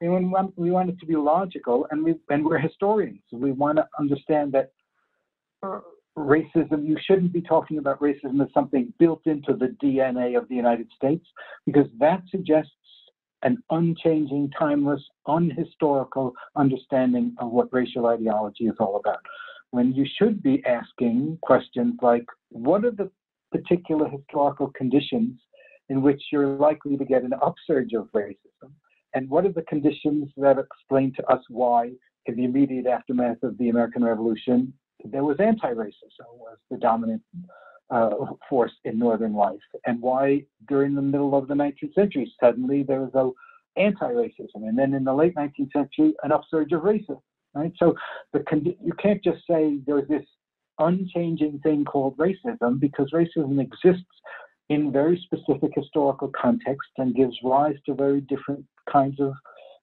We want, we want it to be logical, and we and we're historians. We want to understand that uh, racism. You shouldn't be talking about racism as something built into the DNA of the United States, because that suggests an unchanging, timeless, unhistorical understanding of what racial ideology is all about. When you should be asking questions like, what are the particular historical conditions in which you're likely to get an upsurge of racism? And what are the conditions that explain to us why, in the immediate aftermath of the American Revolution, there was anti-racism was the dominant uh, force in Northern life, and why during the middle of the 19th century suddenly there was a anti-racism, and then in the late 19th century an upsurge of racism. Right. So the you can't just say there's this unchanging thing called racism because racism exists in very specific historical contexts and gives rise to very different kinds of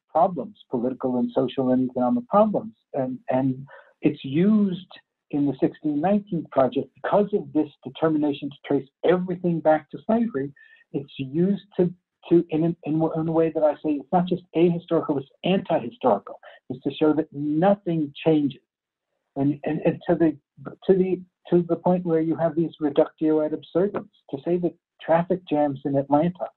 problems, political and social and economic problems. And, and it's used in the 1619 project because of this determination to trace everything back to slavery. it's used to to in, in, in a way that I say it's not just ahistorical, it's anti-historical. It's to show that nothing changes, and, and, and to the to the to the point where you have these reductio ad absurdum. To say that traffic jams in Atlanta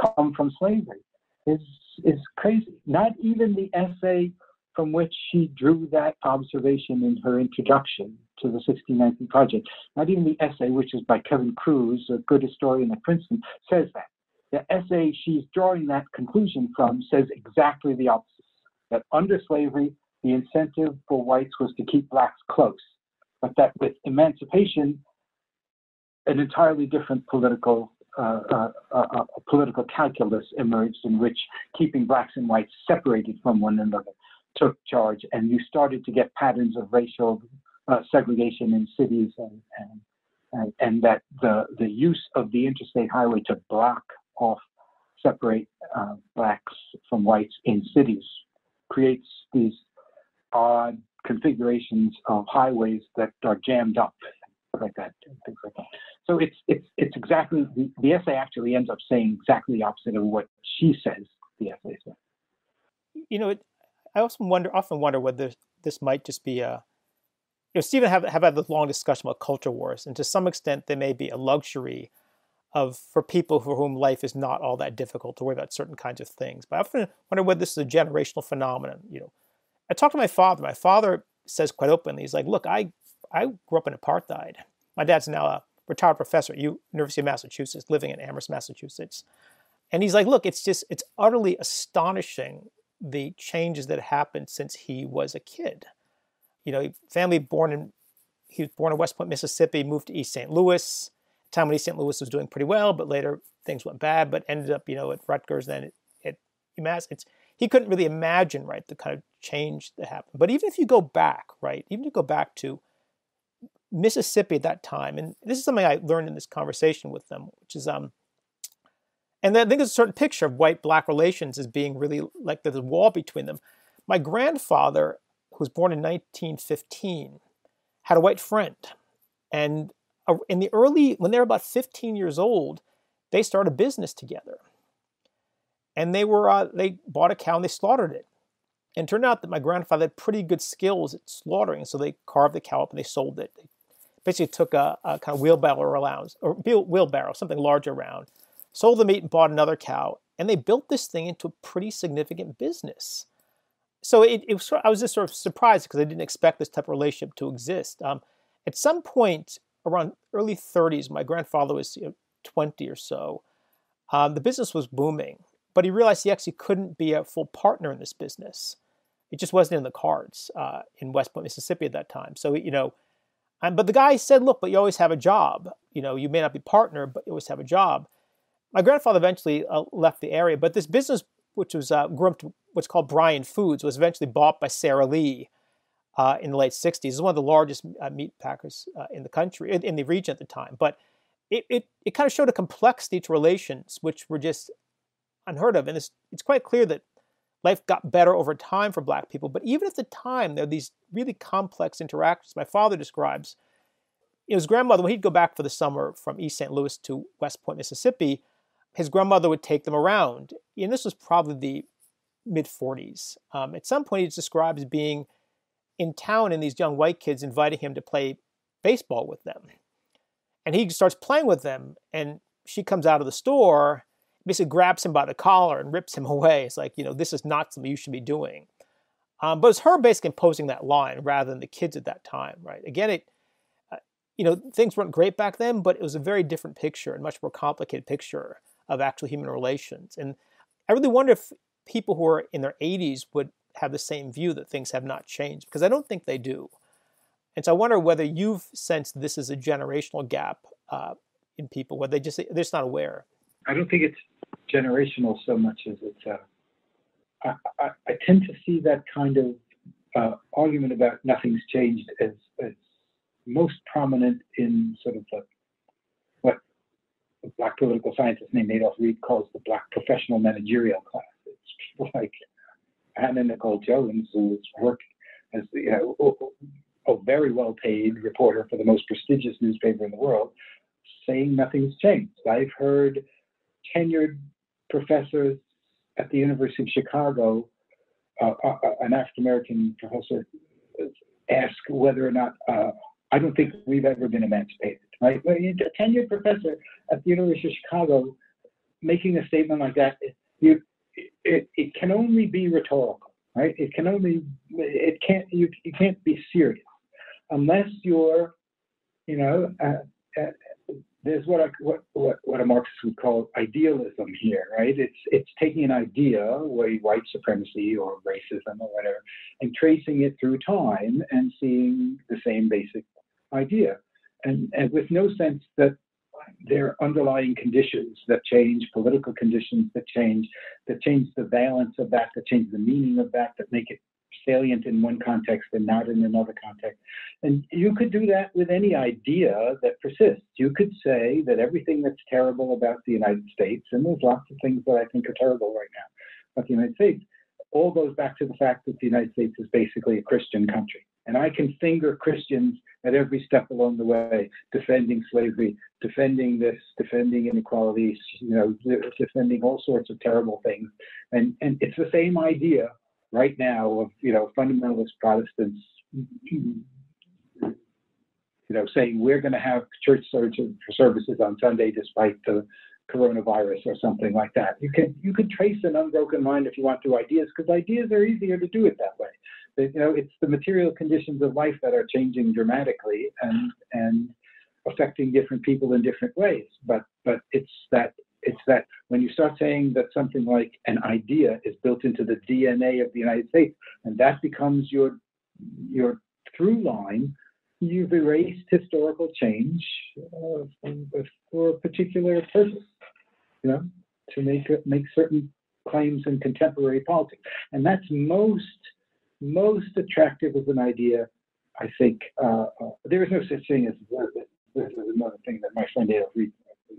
come from slavery is is crazy. Not even the essay from which she drew that observation in her introduction to the 1619 project. Not even the essay, which is by Kevin Kruse, a good historian at Princeton, says that. The essay she's drawing that conclusion from says exactly the opposite. That under slavery, the incentive for whites was to keep blacks close, but that with emancipation, an entirely different political uh, uh, uh, uh political calculus emerged in which keeping blacks and whites separated from one another took charge, and you started to get patterns of racial uh, segregation in cities, and, and and, and that the the use of the interstate highway to block off, separate uh, blacks from whites in cities creates these odd configurations of highways that are jammed up like that things like that. So it's it's it's exactly the, the essay actually ends up saying exactly the opposite of what she says the essay says. You know, it, I also wonder, often wonder whether this might just be a. You know, Stephen have have had this long discussion about culture wars, and to some extent, there may be a luxury of for people for whom life is not all that difficult to worry about certain kinds of things. But I often wonder whether this is a generational phenomenon. You know, I talked to my father. My father says quite openly, he's like, "Look, I I grew up in apartheid. My dad's now a retired professor at University of Massachusetts, living in Amherst, Massachusetts." And he's like, "Look, it's just it's utterly astonishing the changes that happened since he was a kid. You know, family born in he was born in West Point, Mississippi, moved to East St. Louis. Time when East St. Louis was doing pretty well, but later things went bad. But ended up, you know, at Rutgers, then at, at UMass. It's he couldn't really imagine, right, the kind of change that happened. But even if you go back, right, even if you go back to Mississippi at that time, and this is something I learned in this conversation with them, which is um, and I think there's a certain picture of white black relations as being really like there's a wall between them. My grandfather, who was born in 1915, had a white friend. And in the early, when they were about 15 years old, they started a business together. And they were, uh, they bought a cow and they slaughtered it. And it turned out that my grandfather had pretty good skills at slaughtering. So they carved the cow up and they sold it. They basically took a, a kind of wheelbarrow around, or wheelbarrow, something larger around, sold the meat and bought another cow, and they built this thing into a pretty significant business. So it, it was, I was just sort of surprised because I didn't expect this type of relationship to exist. Um, at some point around early 30s, my grandfather was you know, 20 or so. Um, the business was booming, but he realized he actually couldn't be a full partner in this business. It just wasn't in the cards uh, in West Point, Mississippi at that time. So you know, um, but the guy said, "Look, but you always have a job. You know, you may not be partner, but you always have a job." My grandfather eventually uh, left the area, but this business, which was uh, grew up to what's called Bryan Foods, was eventually bought by Sara Lee uh, in the late 60s. It's one of the largest uh, meat packers uh, in the country, in, in, the region at the time. But it, it, it kind of showed a complexity to relations which were just unheard of. And it's, it's quite clear that life got better over time for black people. But even at the time, there are these really complex interactions. My father describes his grandmother, when he'd go back for the summer from East St. Louis to West Point, Mississippi, his grandmother would take them around. And this was probably the mid 40s. Um, at some point, he describes being in town and these young white kids inviting him to play baseball with them. And he starts playing with them, and she comes out of the store, basically grabs him by the collar and rips him away. It's like, you know, this is not something you should be doing. Um, but it's her basically imposing that line rather than the kids at that time, right? Again, it, uh, you know, things weren't great back then, but it was a very different picture and much more complicated picture of actual human relations. And I really wonder if people who are in their 80s would have the same view that things have not changed, because I don't think they do. And so I wonder whether you've sensed this is a generational gap uh, in people, where they just they're just not aware. I don't think it's generational so much as it's. Uh, I, I, I, tend to see that kind of uh, argument about nothing's changed as, as most prominent in sort of the what the black political scientist named Adolph Reed calls the black professional managerial class. It's people like Anna Nicole Jones, who's worked as you know, a very well paid reporter for the most prestigious newspaper in the world, saying nothing's changed. I've heard tenured professors at the University of Chicago, uh, uh, uh an African American professor, ask whether or not uh, I don't think we've ever been emancipated. Right? A tenured professor at the University of Chicago making a statement like that, you, it, it can only be rhetorical, right? It can only, it can't, you, you can't be serious unless you're, you know, uh, uh, there's what, a, what, what, what a Marxist would call idealism here, right? It's, it's taking an idea, white supremacy or racism or whatever, and tracing it through time and seeing the same basic idea. And, and with no sense that there are underlying conditions that change, political conditions that change, that change the valence of that, that change the meaning of that, that make it salient in one context and not in another context. And you could do that with any idea that persists. You could say that everything that's terrible about the United States, and there's lots of things that I think are terrible right now about the United States, all goes back to the fact that the United States is basically a Christian country. And I can finger Christians at every step along the way, defending slavery, defending this, defending inequalities, you know, defending all sorts of terrible things. And and it's the same idea right now of you know fundamentalist Protestants, you know, saying we're going to have church services on Sunday despite the coronavirus or something like that. You can you can trace an unbroken line if you want to ideas because ideas are easier to do it that way you know, it's the material conditions of life that are changing dramatically and and affecting different people in different ways. But but it's that it's that when you start saying that something like an idea is built into the DNA of the United States, and that becomes your your through line, you've erased historical change uh, for a particular purpose. You know, to make make certain claims in contemporary politics, and that's most most attractive as an idea, I think uh, uh, there is no such thing as this is another thing that my friend Adolph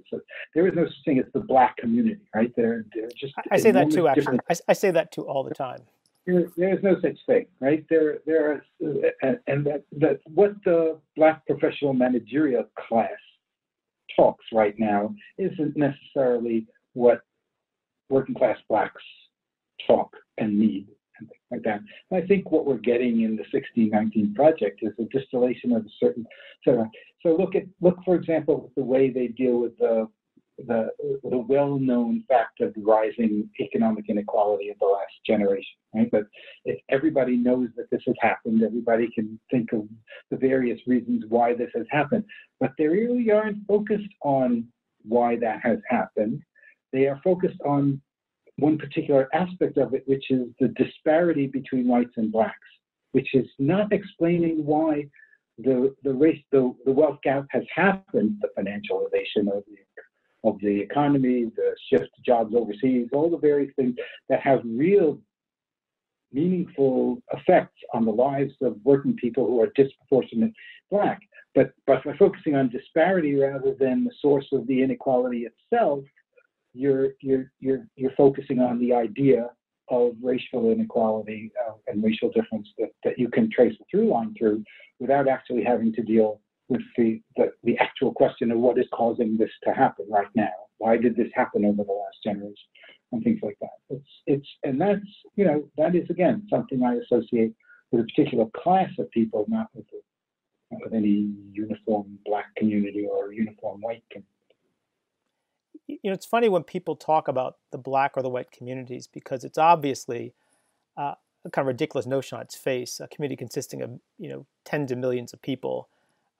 Said. There is no such thing as the black community, right? There, they're just. I say that too. Actually, I, I, say that too all the time. There, there is no such thing, right? There, there is, uh, and that, that what the black professional managerial class talks right now isn't necessarily what working class blacks talk and need and things like that. And I think what we're getting in the 1619 project is a distillation of a certain sort of. So look at look for example the way they deal with the the, the well-known fact of the rising economic inequality of the last generation, right? But if everybody knows that this has happened, everybody can think of the various reasons why this has happened, but they really aren't focused on why that has happened. They are focused on one particular aspect of it, which is the disparity between whites and blacks, which is not explaining why the the race the, the wealth gap has happened, the financialization of the of the economy, the shift to jobs overseas, all the various things that have real meaningful effects on the lives of working people who are disproportionate black. But, but by focusing on disparity rather than the source of the inequality itself, you're you're you're you're focusing on the idea of racial inequality uh, and racial difference that, that you can trace a through line through without actually having to deal with the, the, the actual question of what is causing this to happen right now. Why did this happen over the last generation and things like that. It's it's and that's you know that is again something I associate with a particular class of people, not with, not with any uniform black community or uniform white community you know, it's funny when people talk about the black or the white communities because it's obviously uh, a kind of ridiculous notion on its face. A community consisting of you know tens of millions of people,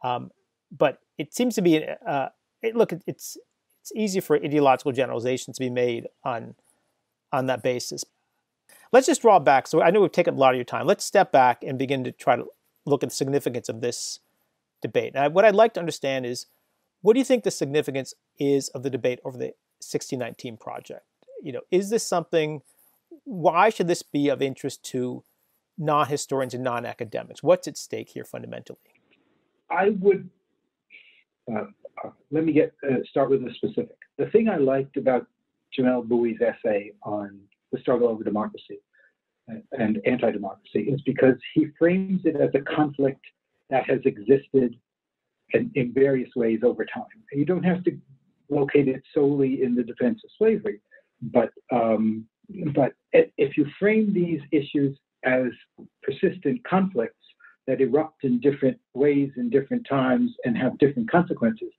um, but it seems to be. Uh, it, look, it's it's easy for ideological generalizations to be made on on that basis. Let's just draw back. So I know we've taken a lot of your time. Let's step back and begin to try to look at the significance of this debate. Now, what I'd like to understand is what do you think the significance is of the debate over the 1619 project? You know, is this something? Why should this be of interest to non-historians and non-academics? What's at stake here fundamentally? I would uh, uh, let me get uh, start with the specific. The thing I liked about Jamelle Bouie's essay on the struggle over democracy and anti-democracy is because he frames it as a conflict that has existed in, in various ways over time. You don't have to located solely in the defense of slavery. But um, but if you frame these issues as persistent conflicts that erupt in different ways in different times and have different consequences,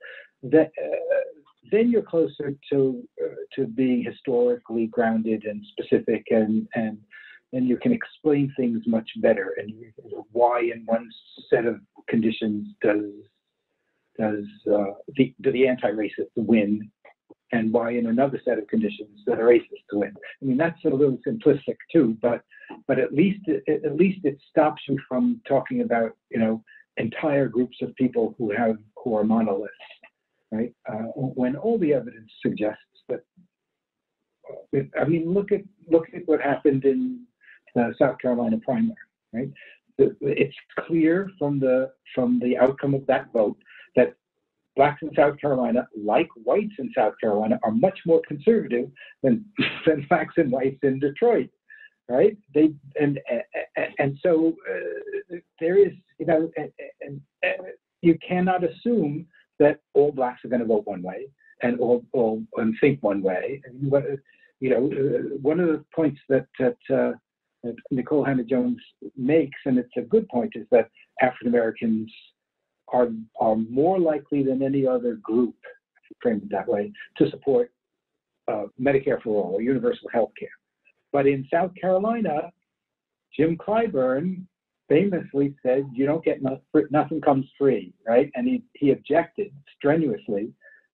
that uh, then you're closer to uh, to being historically grounded and specific and and and you can explain things much better and why in one set of conditions does does uh, the do the anti-racists win and why in another set of conditions that the racists win. I mean that's a little simplistic too, but but at least it, at least it stops you from talking about you know entire groups of people who have who are monoliths, right? Uh, when all the evidence suggests that. I mean, look at look at what happened in the South Carolina primary, right? It's clear from the from the outcome of that vote that blacks in South Carolina, like whites in South Carolina, are much more conservative than than blacks and whites in Detroit, right? They and and so uh, there is you know and, and, and, you cannot assume that all blacks are going to vote one way and all all and think one way. You know, uh, one of the points that that uh, that Nikole Hannah-Jones makes, and it's a good point, is that African Americans are, are more likely than any other group, frame it that way, to support uh, Medicare for all or universal health care. But in South Carolina, Jim Clyburn famously said, you don't get nothing, nothing comes free, right? And he, he objected strenuously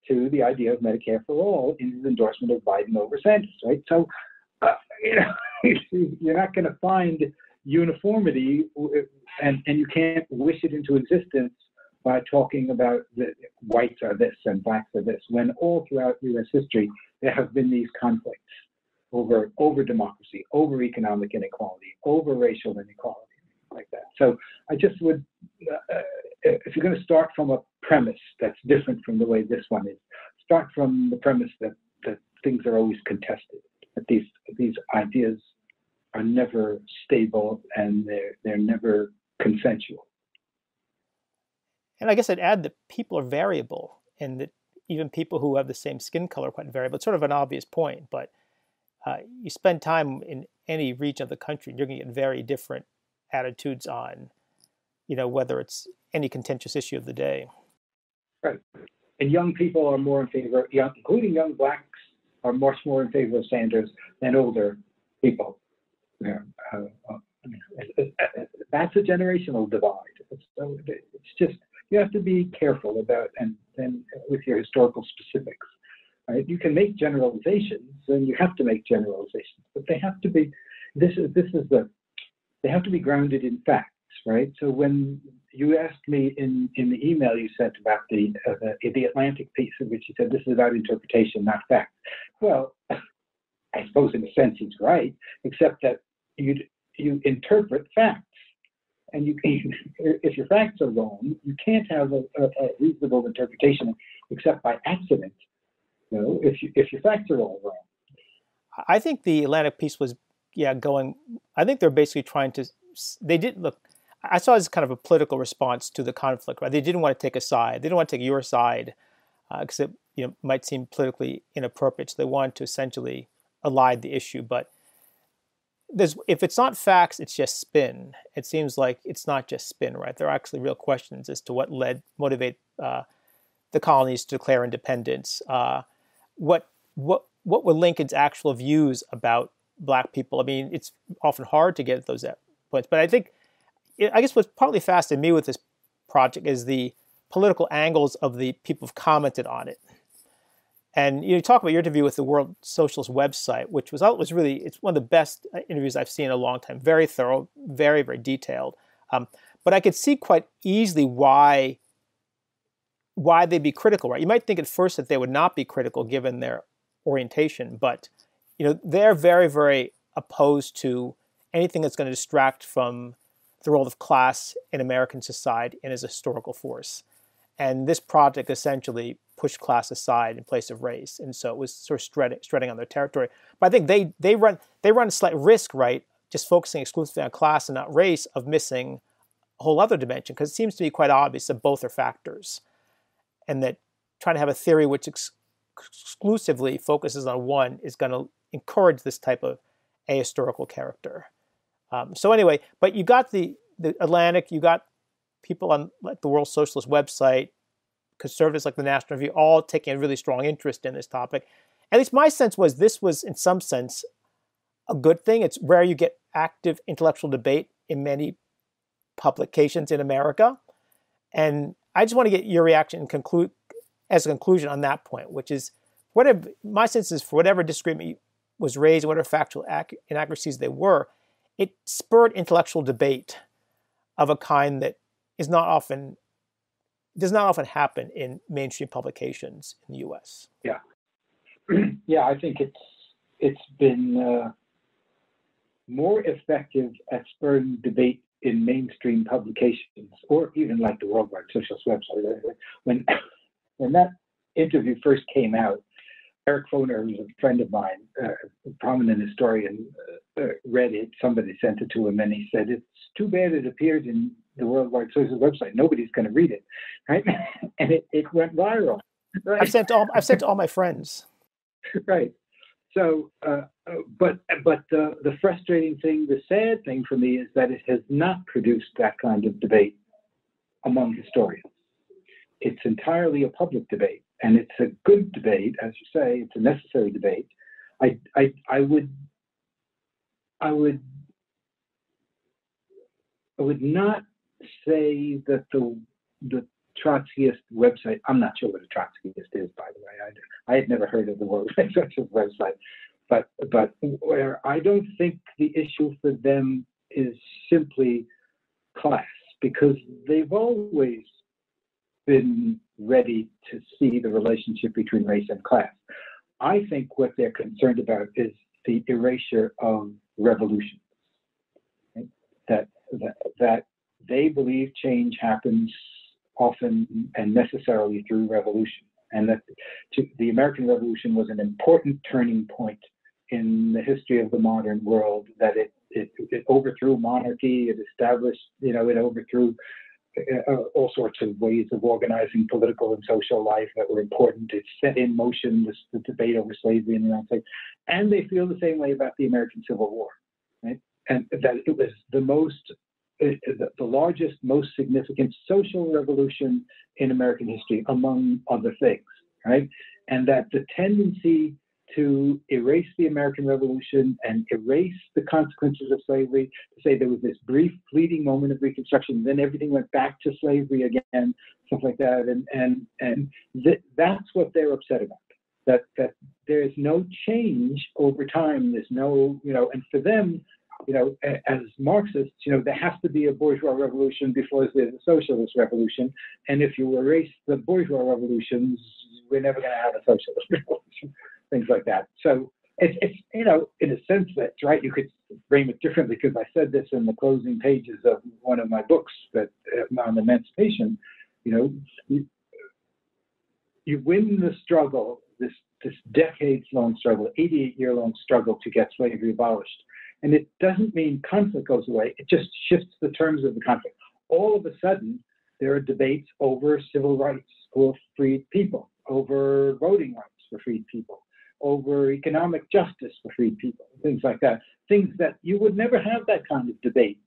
to the idea of Medicare for all in his endorsement of Biden over Sanders, right? So, uh, you know, you're not going to find uniformity and, and you can't wish it into existence by talking about the whites are this and blacks are this, when all throughout US history there have been these conflicts over, over democracy, over economic inequality, over racial inequality, like that. So I just would, uh, if you're going to start from a premise that's different from the way this one is, start from the premise that, that things are always contested, that these, these ideas are never stable and they're, they're never consensual. And I guess I'd add that people are variable and that even people who have the same skin color are quite variable. It's sort of an obvious point, but uh, you spend time in any region of the country, you're going to get very different attitudes on, you know, whether it's any contentious issue of the day. Right. And young people are more in favor, young, including young blacks, are much more in favor of Sanders than older people. Yeah, uh, uh, that's a generational divide. So it's just you have to be careful about and then with your historical specifics. Right? You can make generalizations, and you have to make generalizations, but they have to be. This is this is the. They have to be grounded in facts, right? So when you asked me in in the email you sent about the uh, the, the Atlantic piece, in which you said this is about interpretation, not fact. Well, I suppose in a sense he's right, except that you you interpret facts, and you can, if your facts are wrong, you can't have a, a, a reasonable interpretation except by accident. You know, if you, if your facts are all wrong. I think the Atlantic piece was yeah going. I think they're basically trying to. They did look. I saw it as kind of a political response to the conflict. Right, they didn't want to take a side. They didn't want to take your side because uh, it you know might seem politically inappropriate. So they wanted to essentially allied the issue, but there's if it's not facts, it's just spin. It seems like it's not just spin, right? There are actually real questions as to what led motivate uh, the colonies to declare independence. Uh, what what what were Lincoln's actual views about black people? I mean, it's often hard to get at those points, but I think I guess what's partly fascinating me with this project is the political angles of the people who've commented on it. And you talk about your interview with the World Socialist website, which was was really it's one of the best uh, interviews I've seen in a long time. Very thorough, very very detailed. Um, but I could see quite easily why why they'd be critical. Right? You might think at first that they would not be critical given their orientation, but you know they're very very opposed to anything that's going to distract from the role of class in American society and as a historical force. And this project essentially pushed class aside in place of race, and so it was sort of treading on their territory. But I think they they run they run a slight risk, right, just focusing exclusively on class and not race, of missing a whole other dimension because it seems to be quite obvious that both are factors, and that trying to have a theory which ex- exclusively focuses on one is going to encourage this type of ahistorical character. Um, so anyway, but you got the the Atlantic, you got people on like the World Socialist website, conservatives like the National Review, all taking a really strong interest in this topic. At least my sense was this was, in some sense, a good thing. It's rare you get active intellectual debate in many publications in America. And I just want to get your reaction and conclude as a conclusion on that point, which is whatever my sense is for whatever disagreement was raised, whatever factual inaccuracies they were, it spurred intellectual debate of a kind that is not often does not often happen in mainstream publications in the U.S. Yeah, yeah, I think it's it's been uh, more effective at spurring debate in mainstream publications, or even like the Worldwide Socialist website. When when that interview first came out, Eric Foner, who's a friend of mine, uh, a prominent historian, uh, read it. Somebody sent it to him, and he said, "It's too bad it appeared in the Worldwide Socialist website. Nobody's going to read it, right?" and it, it went viral. Right? I've sent all I've sent to all my friends. right. So, uh, uh, but but the the frustrating thing, the sad thing for me is that it has not produced that kind of debate among historians. It's entirely a public debate, and it's a good debate, as you say. It's a necessary debate. I I I would I would I would not say that the the Trotskyist website. I'm not sure what a Trotskyist is, by the way. I, I had never heard of the Socialist website, but but where I don't think the issue for them is simply class because they've always been ready to see the relationship between race and class. I think what they're concerned about is the erasure of revolution. Right? That, that that they believe change happens often and necessarily through revolution, and that to, the American Revolution was an important turning point in the history of the modern world. That it it, it overthrew monarchy, it established, you know, it overthrew Uh, uh, all sorts of ways of organizing political and social life that were important. It set in motion this, the debate over slavery in the United States, and they feel the same way about the American Civil War, right? And that it was the most uh, the largest, most significant social revolution in American history, among other things, right? And that the tendency to erase the American Revolution and erase the consequences of slavery, to say there was this brief, fleeting moment of Reconstruction, then everything went back to slavery again, stuff like that, and and and th- that's what they're upset about. That that there is no change over time. There's no, you know, and for them, you know, as Marxists, you know, there has to be a bourgeois revolution before there's a socialist revolution. And if you erase the bourgeois revolutions, we're never going to have a socialist revolution, things like that. So it's, it's, you know, in a sense that, right, you could frame it differently because I said this in the closing pages of one of my books that uh, on emancipation, you know, you, you win the struggle, this, this decades long struggle, 88 year long struggle to get slavery abolished and it doesn't mean conflict goes away, it just shifts the terms of the conflict. All of a sudden, there are debates over civil rights for freed people, over voting rights for freed people, over economic justice for freed people, things like that. Things that you would never have that kind of debate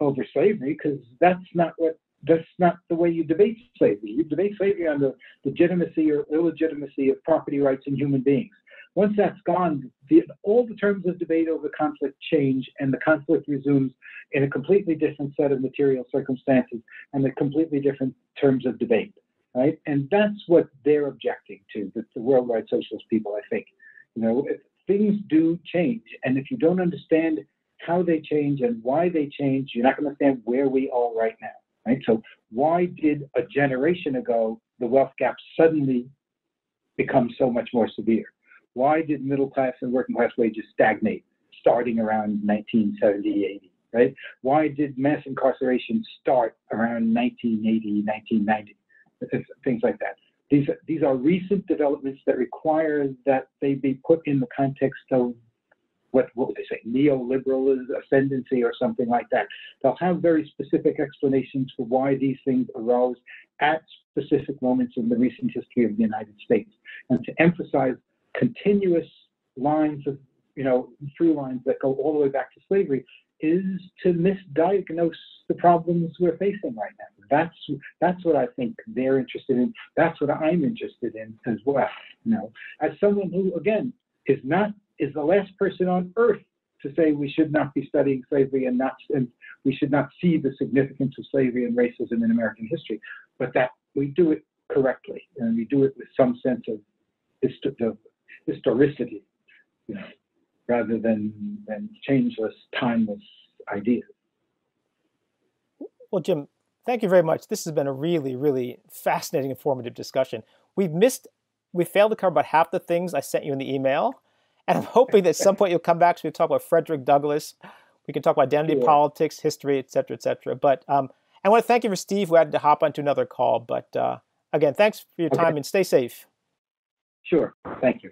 over slavery because that's not what that's not the way you debate slavery. You debate slavery on the legitimacy or illegitimacy of property rights in human beings. Once that's gone, the, all the terms of debate over conflict change, and the conflict resumes in a completely different set of material circumstances and a completely different terms of debate, right? And that's what they're objecting to, the, the worldwide socialist people, I think. You know, things do change, and if you don't understand how they change and why they change, you're not going to understand where we are right now, right? So why did a generation ago the wealth gap suddenly become so much more severe? Why did middle class and working class wages stagnate starting around 1970, 80, right? Why did mass incarceration start around 1980, 1990? Things like that. These, these are recent developments that require that they be put in the context of what, what would they say, neoliberal ascendancy or something like that. They'll have very specific explanations for why these things arose at specific moments in the recent history of the United States. And to emphasize continuous lines of, you know, through lines that go all the way back to slavery is to misdiagnose the problems we're facing right now. That's that's what I think they're interested in. That's what I'm interested in as well. You know, as someone who again is not is the last person on earth to say we should not be studying slavery and not and we should not see the significance of slavery and racism in American history, but that we do it correctly and we do it with some sense of, of historicity, you know, rather than than changeless, timeless ideas. Well, Jim, thank you very much. This has been a really, really fascinating, informative discussion. We've missed, we failed to cover about half the things I sent you in the email. And I'm hoping that at some point you'll come back so we talk about Frederick Douglass. We can talk about identity sure. politics, history, et cetera, et cetera. But um, I want to thank you for Steve, who had to hop onto another call. But uh, again, thanks for your time and stay safe. Sure. Thank you.